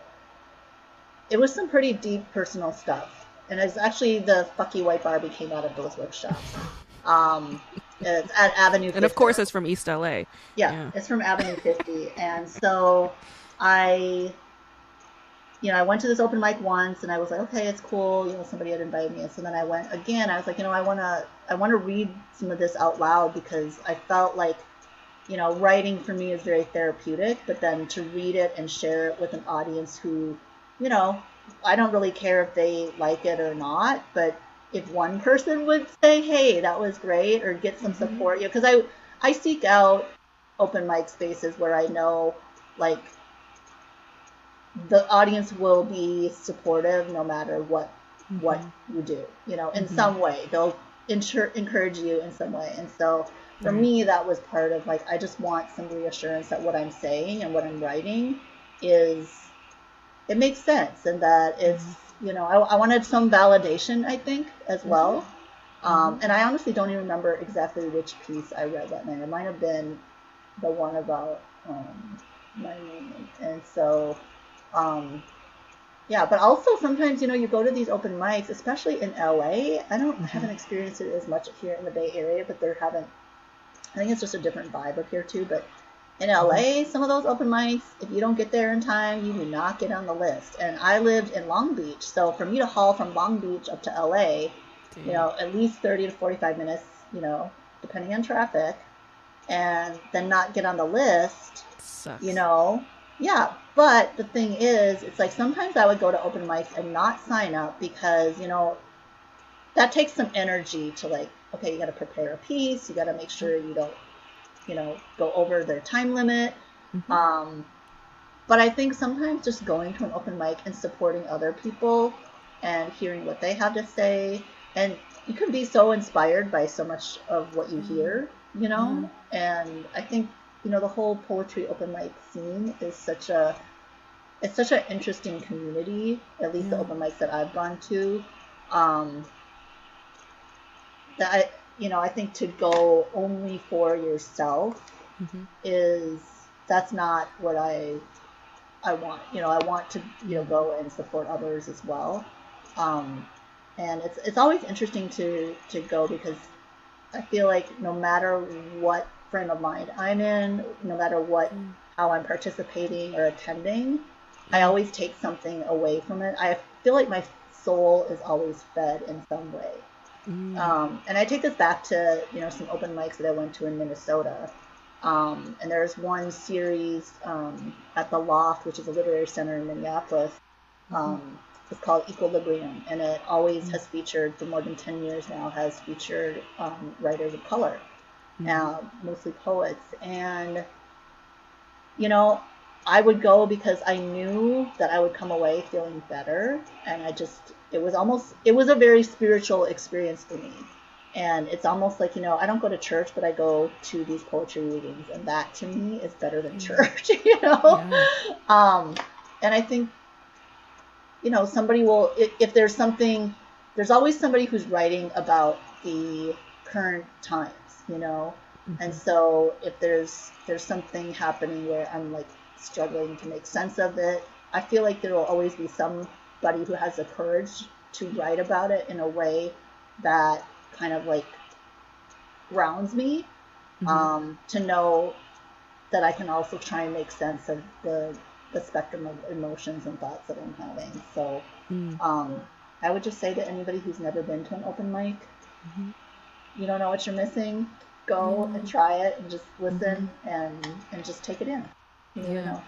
it was some pretty deep personal stuff. And it's actually the Fucky White Barbie came out of those workshops. Um, it's at Avenue. And of course, it's from East LA. Yeah, Yeah. it's from Avenue 50. And so I, you know, I went to this open mic once and I was like, okay, it's cool. You know, somebody had invited me. And so then I went again. I was like, you know, I want to, I want to read some of this out loud because I felt like, you know, writing for me is very therapeutic, but then to read it and share it with an audience who, you know, I don't really care if they like it or not, but if one person would say, "Hey, that was great," or get some mm-hmm. support, you know, because I I seek out open mic spaces where I know like the audience will be supportive no matter what what mm-hmm. you do, you know, in mm-hmm. some way. They'll ensure, encourage you in some way. And so for me, that was part of like, I just want some reassurance that what I'm saying and what I'm writing is, it makes sense and that it's, mm-hmm. you know, I, I wanted some validation, I think, as well. Um, and I honestly don't even remember exactly which piece I read that night. It might have been the one about um, my roommate. And so, um, yeah, but also sometimes, you know, you go to these open mics, especially in LA. I don't I haven't experienced it as much here in the Bay Area, but there haven't. I think it's just a different vibe up here too. But in LA, some of those open mics, if you don't get there in time, you do not get on the list. And I lived in Long Beach, so for me to haul from Long Beach up to LA, you know, at least 30 to 45 minutes, you know, depending on traffic, and then not get on the list, Sucks. you know yeah but the thing is it's like sometimes i would go to open mics and not sign up because you know that takes some energy to like okay you got to prepare a piece you got to make sure you don't you know go over their time limit. Mm-hmm. Um but i think sometimes just going to an open mic and supporting other people and hearing what they have to say and you can be so inspired by so much of what you mm-hmm. hear you know? Mm-hmm. And i think you know the whole poetry open mic scene is such a it's such an interesting community at least the open mics that i've gone to. Um that i you know i think to go only for yourself Mhm. is that's not what i i want. You know i want to you know go and support others as well. Um and it's it's always interesting to to go because I feel like no matter what frame of mind I'm in, no matter what how I'm participating or attending, I always take something away from it. I feel like my soul is always fed in some way. Mm. Um, and I take this back to you know some open mics that I went to in Minnesota. Um, and there's one series um, at the Loft, which is a literary center in Minneapolis. Um, it's called Equilibrium, and it always has featured for more than ten years now. Has featured um, writers of color, uh, mostly poets, and you know, I would go because I knew that I would come away feeling better, and I just it was almost it was a very spiritual experience for me. And it's almost like, you know, I don't go to church, but I go to these poetry readings, and that to me is better than church, you know? Yeah. Um, and I think, you know, somebody will, if, if there's something, there's always somebody who's writing about the current times, you know? And so if there's there's something happening where I'm like struggling to make sense of it, I feel like there will always be somebody who has the courage to write about it in a way that kind of like grounds me Mhm. um, to know that I can also try and make sense of the the spectrum of emotions and thoughts that I'm having. So Mm. um, I would just say to anybody who's never been to an open mic, Mhm. You don't know what you're missing, go and try it and just listen and and just take it in. You Yeah. know.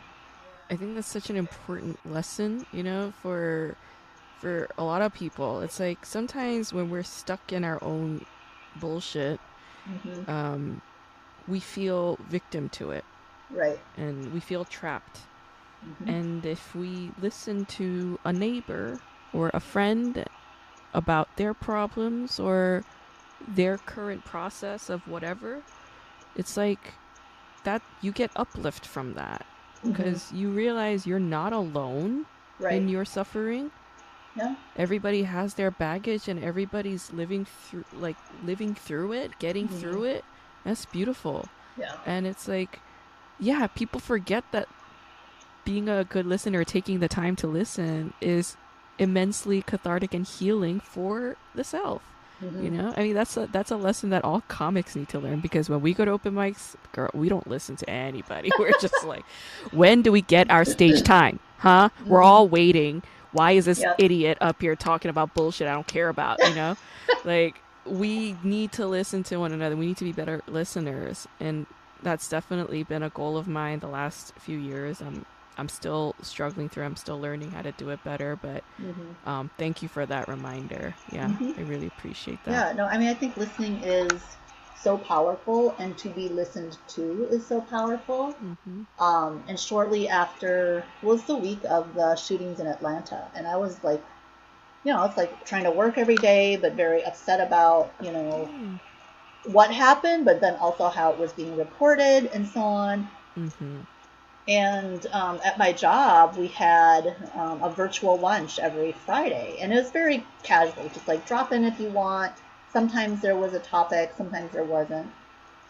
I think that's such an important lesson, you know, for for a lot of people. It's like sometimes when we're stuck in our own bullshit, hmm um, we feel victim to it Right. and we feel trapped. hmm And if we listen to a neighbor or a friend about their problems or their current process of whatever, it's like that you get uplift from that because you realize you're not alone right. in your suffering. yeah. Everybody has their baggage and everybody's living through like living through it, getting Mhm. through it. That's beautiful. Yeah. And it's like yeah, people forget that being a good listener, taking the time to listen is immensely cathartic and healing for the self. Mhm. You know, I mean that's a that's a lesson that all comics need to learn because when we go to open mics, girl, we don't listen to anybody. We're just like, when do we get our stage time? Huh? We're all waiting. Why is this Yep. idiot up here talking about bullshit I don't care about? You know, like we need to listen to one another. We need to be better listeners, and that's definitely been a goal of mine the last few years. I'm I'm still struggling through. I'm still learning how to do it better, but Mhm. um, thank you for that reminder. Yeah, Mhm. I really appreciate that. Yeah, no, I mean, I think listening is so powerful, and to be listened to is so powerful. hmm Um, and shortly after was the week of the shootings in Atlanta, and I was like, you know, it's like trying to work every day, but very upset about, you know, what happened, but then also how it was being reported and so on. Mm-hmm. And um, at my job, we had um, a virtual lunch every Friday, and it was very casual, just like drop in if you want. Sometimes there was a topic, sometimes there wasn't.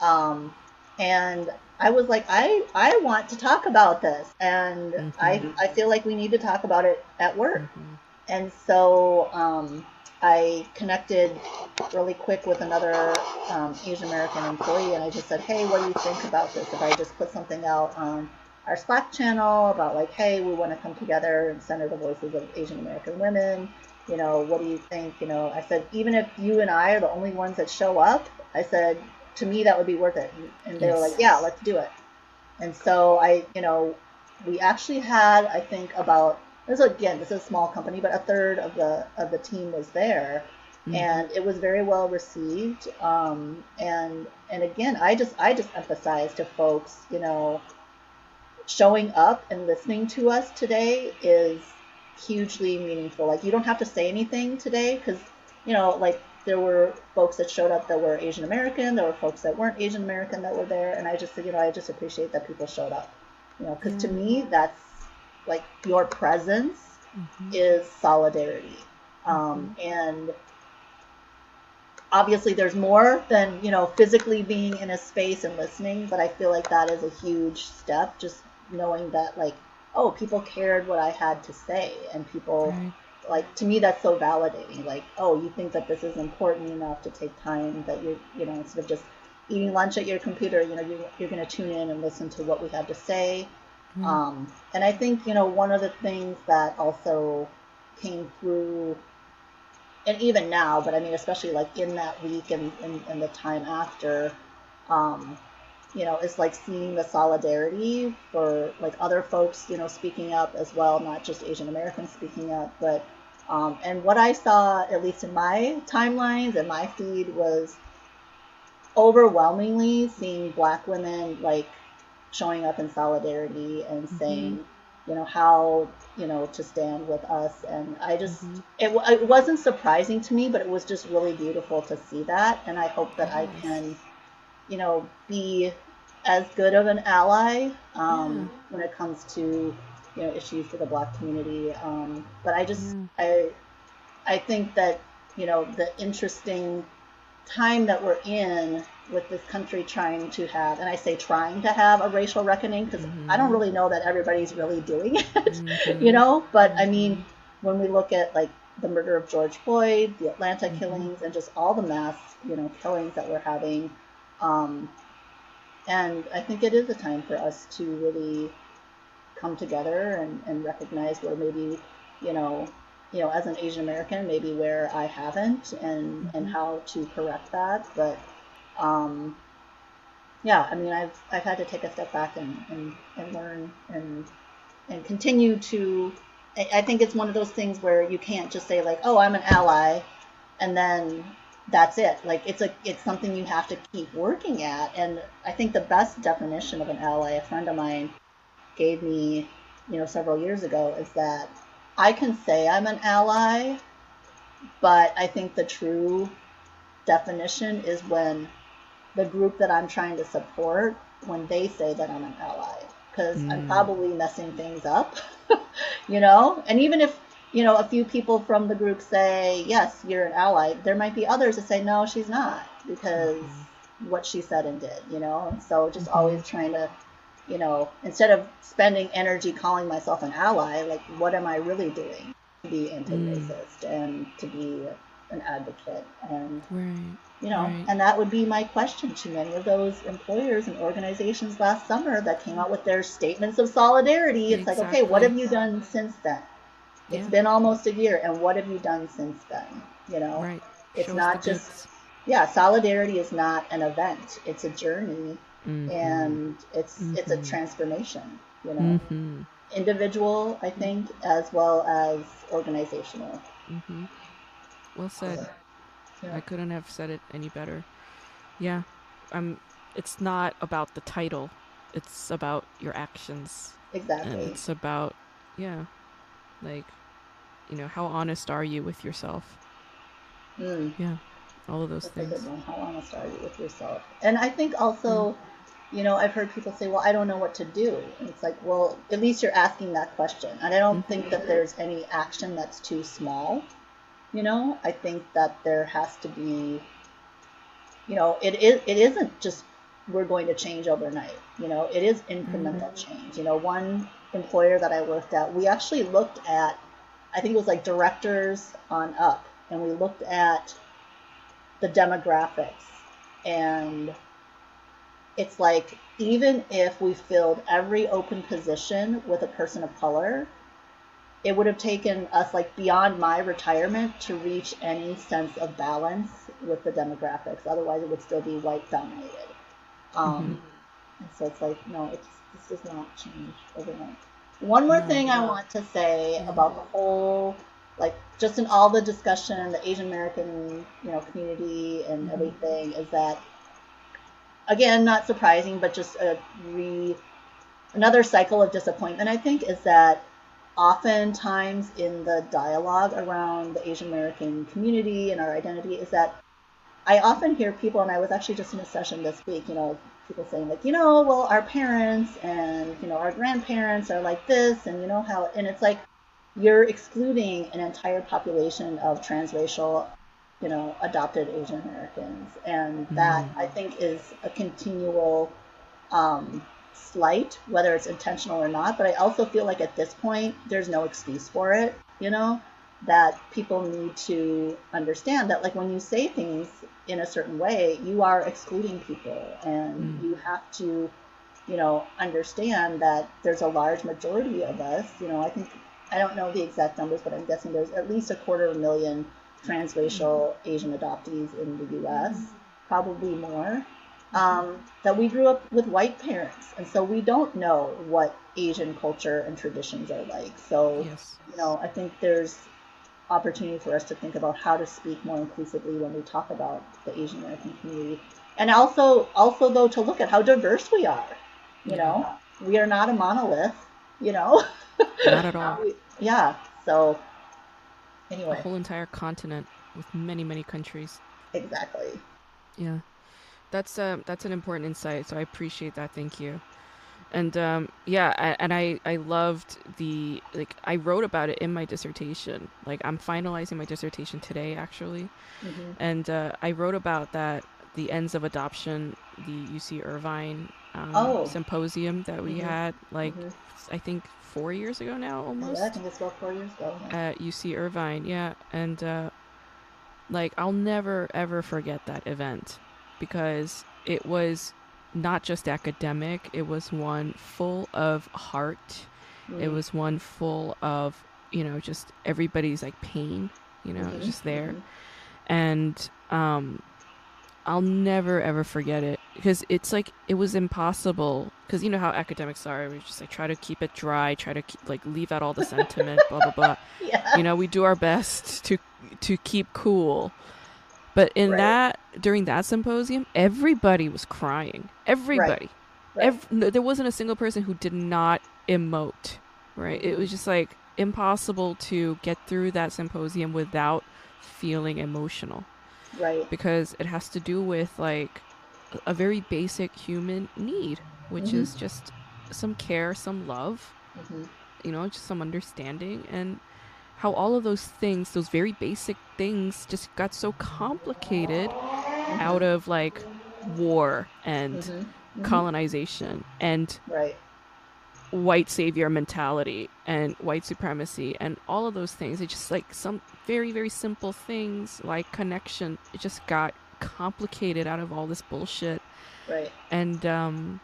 Um, and I was like, I I want to talk about this, and I Mhm. I feel like we need to talk about it at work. Mm-hmm. And so um, I connected really quick with another um, Asian American employee, and I just said, "Hey, what do you think about this? If I just put something out on our Slack channel about like, hey, we want to come together and center the voices of Asian American women. You know, what do you think? You know, I said, even if you and I are the only ones that show up, I said, to me, that would be worth it. And they were like, yeah, let's do it. And so I, you know, we actually had, I think, about this is again, this is a small company, but a third of the of the team was there, Mhm. and it was very well received. Um, and and again, I just I just emphasize to folks, you know, showing up and listening to us today is hugely meaningful. Like you don't have to say anything today because you know, like there were folks that showed up that were Asian American, there were folks that weren't Asian American that were there, and I just you know, I just appreciate that people showed up. You know, because to me, that's like your presence Mhm. is solidarity. Um, and obviously, there's more than, you know, physically being in a space and listening, but I feel like that is a huge step, just knowing that, like, oh, people cared what I had to say, and people, Right. like, to me, that's so validating. Like, oh, you think that this is important enough to take time that you're, you know, instead of just eating lunch at your computer, you know, you're, you're going to tune in and listen to what we have to say. Mhm. Um, and I think, you know, one of the things that also came through, and even now, but I mean, especially like in that week and, and, and the time after, um, you know, is like seeing the solidarity for like other folks, you know, speaking up as well, not just Asian Americans speaking up, but, um, and what I saw, at least in my timelines and my feed, was overwhelmingly seeing black women like showing up in solidarity and saying, you know, how, you know, to stand with us. And I just, Mhm. it, it wasn't surprising to me, but it was just really beautiful to see that. And I hope that I can, you know, be as good of an ally um, when it comes to, you know, issues for the black community. Um, but I just, I, I think that, you know, the interesting time that we're in with this country trying to have, and I say trying to have a racial reckoning because I don't really know that everybody's really doing it, Mhm. you know. But I mean, when we look at like the murder of George Floyd, the Atlanta Mhm. killings, and just all the mass, you know, killings that we're having. Um, and I think it is a time for us to really come together and, and recognize where maybe, you know, you know, as an Asian American, maybe where I haven't, and and Mhm. how to correct that. But um, yeah, I mean, I've I've had to take a step back and and, and learn and and continue to. I I think it's one of those things where you can't just say like, "Oh, I'm an ally," and then that's it. Like it's a it's something you have to keep working at. And I think the best definition of an ally, a friend of mine gave me, you know, several years ago, is that I can say I'm an ally, but I think the true definition is when the group that I'm trying to support, when they say that I'm an ally, because I'm Mm. probably messing things up, you know? And even if, you know, a few people from the group say, yes, you're an ally, there might be others that say, no, she's not, because what she said and did, you know? And so just Mhm. always trying to, you know, instead of spending energy calling myself an ally, like, what am I really doing to be anti racist and to be an advocate? And Right. you know Right. and that would be my question to many of those employers and organizations last summer that came out with their statements of solidarity it's like okay what have you done since then It's Yeah. been almost a year and what have you done since then you know Right. it's Show us not just goods. yeah solidarity is not an event it's a journey Mhm. and it's it's a Mhm. transformation you know Mhm. individual i think as well as organizational Mhm. Well said. Yeah. I couldn't have said it any better. Yeah. I'm. it's not about the title. It's about your actions. And exactly it's about yeah. Like you know, how honest are you with yourself? mm. Yeah. All of those That's things. How honest are you with yourself? And I think also, hmm. you know, I've heard people say, well, I don't know what to do. And it's like, well, at least you're asking that question. And I don't mm-hmm. think that there's any action that's too small. You know, I think that there has to be, you know, it is it isn't just we're going to change overnight. You know, it is incremental mm-hmm. change. You know, one employer that I worked at, we actually looked at, I think it was like directors on up, and we looked at the demographics. And it's like even if we filled every open position with a person of color it would have taken us like beyond my retirement to reach any sense of balance with the demographics. Otherwise it would still be white dominated um, and so it's like no it's this does not change overnight one more No. thing i want to say about the whole like just in all the discussion the asian american you know community and Mhm. everything is that again not surprising but just a re another cycle of disappointment i think is that oftentimes in the dialogue around the asian american community and our identity is that i often hear people and i was actually just in a session this week you know people saying like you know well our parents and you know our grandparents are like this and you know how and it's like you're excluding an entire population of transracial, you know, adopted Asian Americans, and that Mhm. I think is a continual um, slight, whether it's intentional or not. But I also feel like at this point, there's no excuse for it. You know, that people need to understand that, like when you say things in a certain way, you are excluding people, and Mm. you have to you know, understand that there's a large majority of us, you know, I think I don't know the exact numbers, but I'm guessing there's at least a quarter of a million transracial Asian adoptees in the U.S., probably more. Um, that we grew up with white parents, and so we don't know what Asian culture and traditions are like. So, Yes. you know, I think there's opportunity for us to think about how to speak more inclusively when we talk about the Asian American community, and also, also though, to look at how diverse we are. You know, we are not a monolith. You know. Not at all. We- yeah. So A anyway, whole entire continent with many, many countries. exactly. Yeah, that's um that's an important insight. So I appreciate that. Thank you. And um, yeah, I, and I I loved the like I wrote about it in my dissertation. Like I'm finalizing my dissertation today, actually, hmm and uh, I wrote about that the ends of adoption, the UC Irvine um, Oh. symposium that we Mhm. had like Mhm. I think four years ago now almost Yeah, I think it's about four years ago. at UC Irvine. Yeah, and uh, like I'll never ever forget that event because it was not just academic. It was one full of heart. It Mm. was one full of you know just everybody's like pain. You know, Mhm, just there mhm. and um I'll never ever forget it because it's like it was impossible because you know how academics are we just like try to keep it dry try to keep, like leave out all the sentiment blah blah blah Yeah. you know we do our best to to keep cool but in Right. that during that symposium everybody was crying everybody Right. Ev- no, there wasn't a single person who did not emote right it was just like impossible to get through that symposium without feeling emotional Right. because it has to do with like a- very basic human need which Mhm. is just some care some love Mhm. you know just some understanding and how all of those things those very basic things just got so complicated out of like war and Mhm. Mhm. colonization and Right. white savior mentality and white supremacy and all of those things it just like some very very simple things like connection it just got complicated out of all this bullshit Right. and um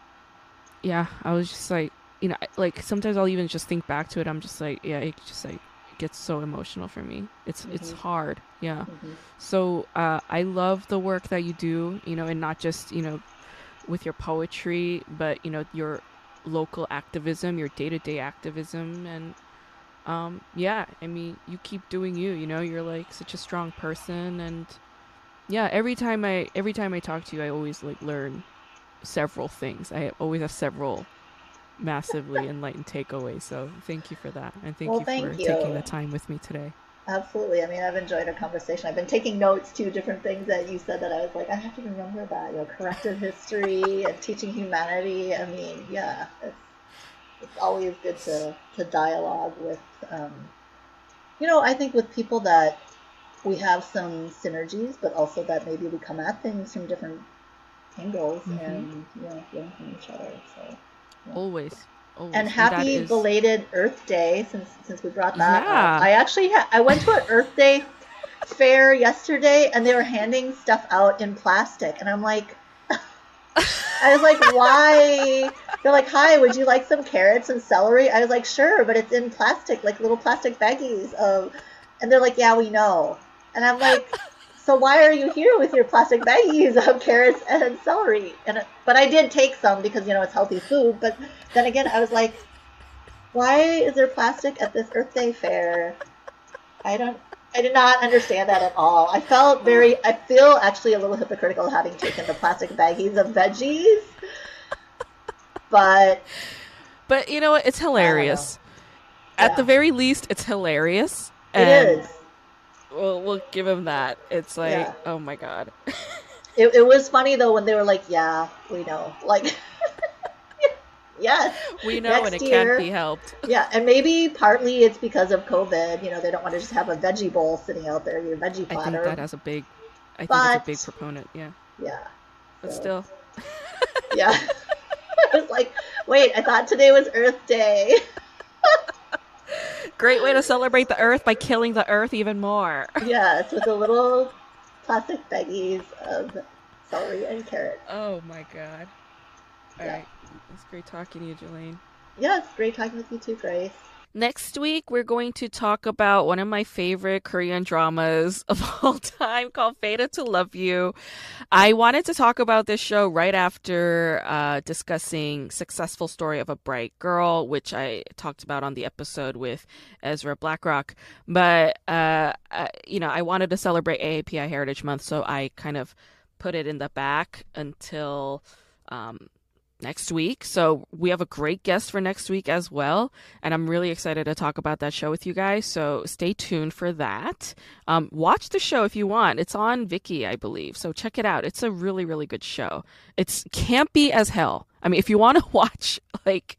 yeah i was just like you know like sometimes i'll even just think back to it i'm just like yeah it just like gets so emotional for me it's it's Mhm. hard yeah Mhm. so uh, I love the work that you do, you know, and not just you know with your poetry, but you know your local activism, your day to day activism, and um, yeah, I mean you keep doing you. You know, you're like such a strong person, and yeah, every time I every time I talk to you, I always like learn several things. I always have several massively enlightened takeaways. So thank you for that, and thank Well, you thank for you. taking the time with me today. Absolutely. I mean, I've enjoyed our conversation. I've been taking notes to different things that you said that I was like, I have to remember that. You know, corrective history and teaching humanity. I mean, yeah, it's it's always good to to dialogue with, um, you know, I think with people that we have some synergies, but also that maybe we come at things from different angles Mhm. and you know, learn from each other. So. Always. Always. And happy is- belated Earth Day, since since we brought that Yeah. up. I actually ha- I went to an Earth Day fair yesterday, and they were handing stuff out in plastic, and I'm like, I was like, why? They're like, hi, would you like some carrots and celery? I was like, sure, but it's in plastic, like little plastic baggies of, and they're like, yeah, we know, and I'm like. So why are you here with your plastic baggies of carrots and celery? And but I did take some because you know it's healthy food. But then again, I was like, why is there plastic at this Earth Day fair? I don't. I did not understand that at all. I felt very. I feel actually a little hypocritical having taken the plastic baggies of veggies. But But you know what? It's hilarious. At Yeah. the very least, it's hilarious. it and is. We'll, we'll give him that. It's like, Yeah. oh my god. It, it was funny though when they were like, "Yeah, we know." Like, yes, We know and it year- can't be helped. yeah, and maybe partly it's because of COVID. You know, they don't want to just have a veggie bowl sitting out there, your veggie I think that has a big, I think it's a big proponent. Yeah. yeah. But So- still, Yeah. I was like, wait, I thought today was Earth Day. Great way to celebrate the earth by killing the earth even more. yes, with the little plastic baggies of celery and carrot. Oh my god. All Yeah. right. It's great talking to you, Julayne. Yeah, it's great talking with you too, Grace. Next week, we're going to talk about one of my favorite Korean dramas of all time called Fated to Love You. I wanted to talk about this show right after uh, discussing Successful Story of a Bright Girl, which I talked about on the episode with Ezra Blackrock. But, uh, uh, you know, I wanted to celebrate AAPI Heritage Month, so I kind of put it in the back until. Um, next week. So we have a great guest for next week as well. And I'm really excited to talk about that show with you guys. So stay tuned for that. Um, watch the show if you want. It's on Viki, I believe. So check it out. It's a really, really good show. It's campy as hell. I mean, if you want to watch like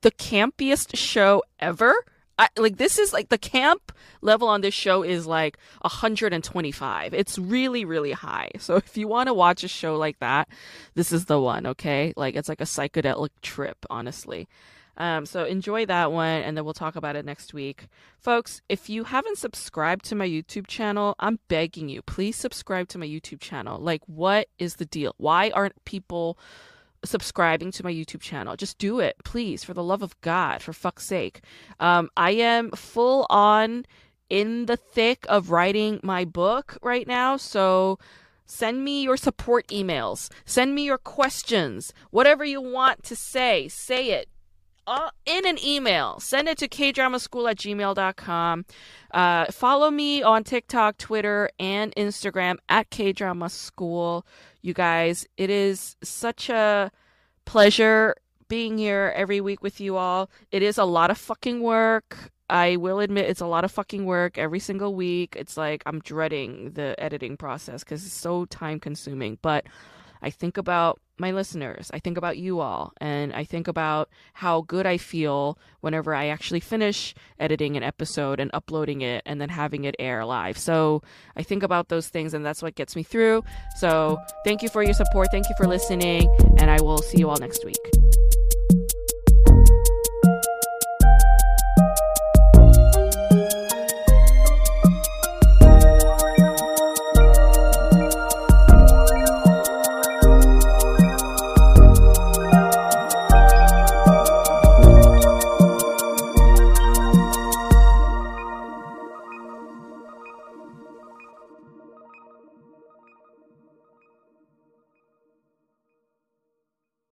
the campiest show ever, I, like this is like the camp level on this show is like 125. It's really really high. So if you want to watch a show like that, this is the one, okay? Like it's like a psychedelic trip, honestly. Um, so enjoy that one, and then we'll talk about it next week. Folks, if you haven't subscribed to my YouTube channel, I'm begging you, please subscribe to my YouTube channel. Like, what is the deal? Why aren't people subscribing to my YouTube channel. Just do it, please, for the love of God, for fuck's sake. Um, I am full on in the thick of writing my book right now, so send me your support emails, send me your questions, whatever you want to say, say it. Uh, in an email, send it to kdramaschool at gmail.com. Uh, follow me on TikTok, Twitter, and Instagram at kdramaschool you guys. It is such a pleasure being here every week with you all. It is a lot of fucking work. I will admit it's a lot of fucking work every single week. It's like I'm dreading the editing process because it's so time consuming. But I think about my listeners. I think about you all. And I think about how good I feel whenever I actually finish editing an episode and uploading it and then having it air live. So I think about those things and that's what gets me through. So thank you for your support. Thank you for listening. And I will see you all next week.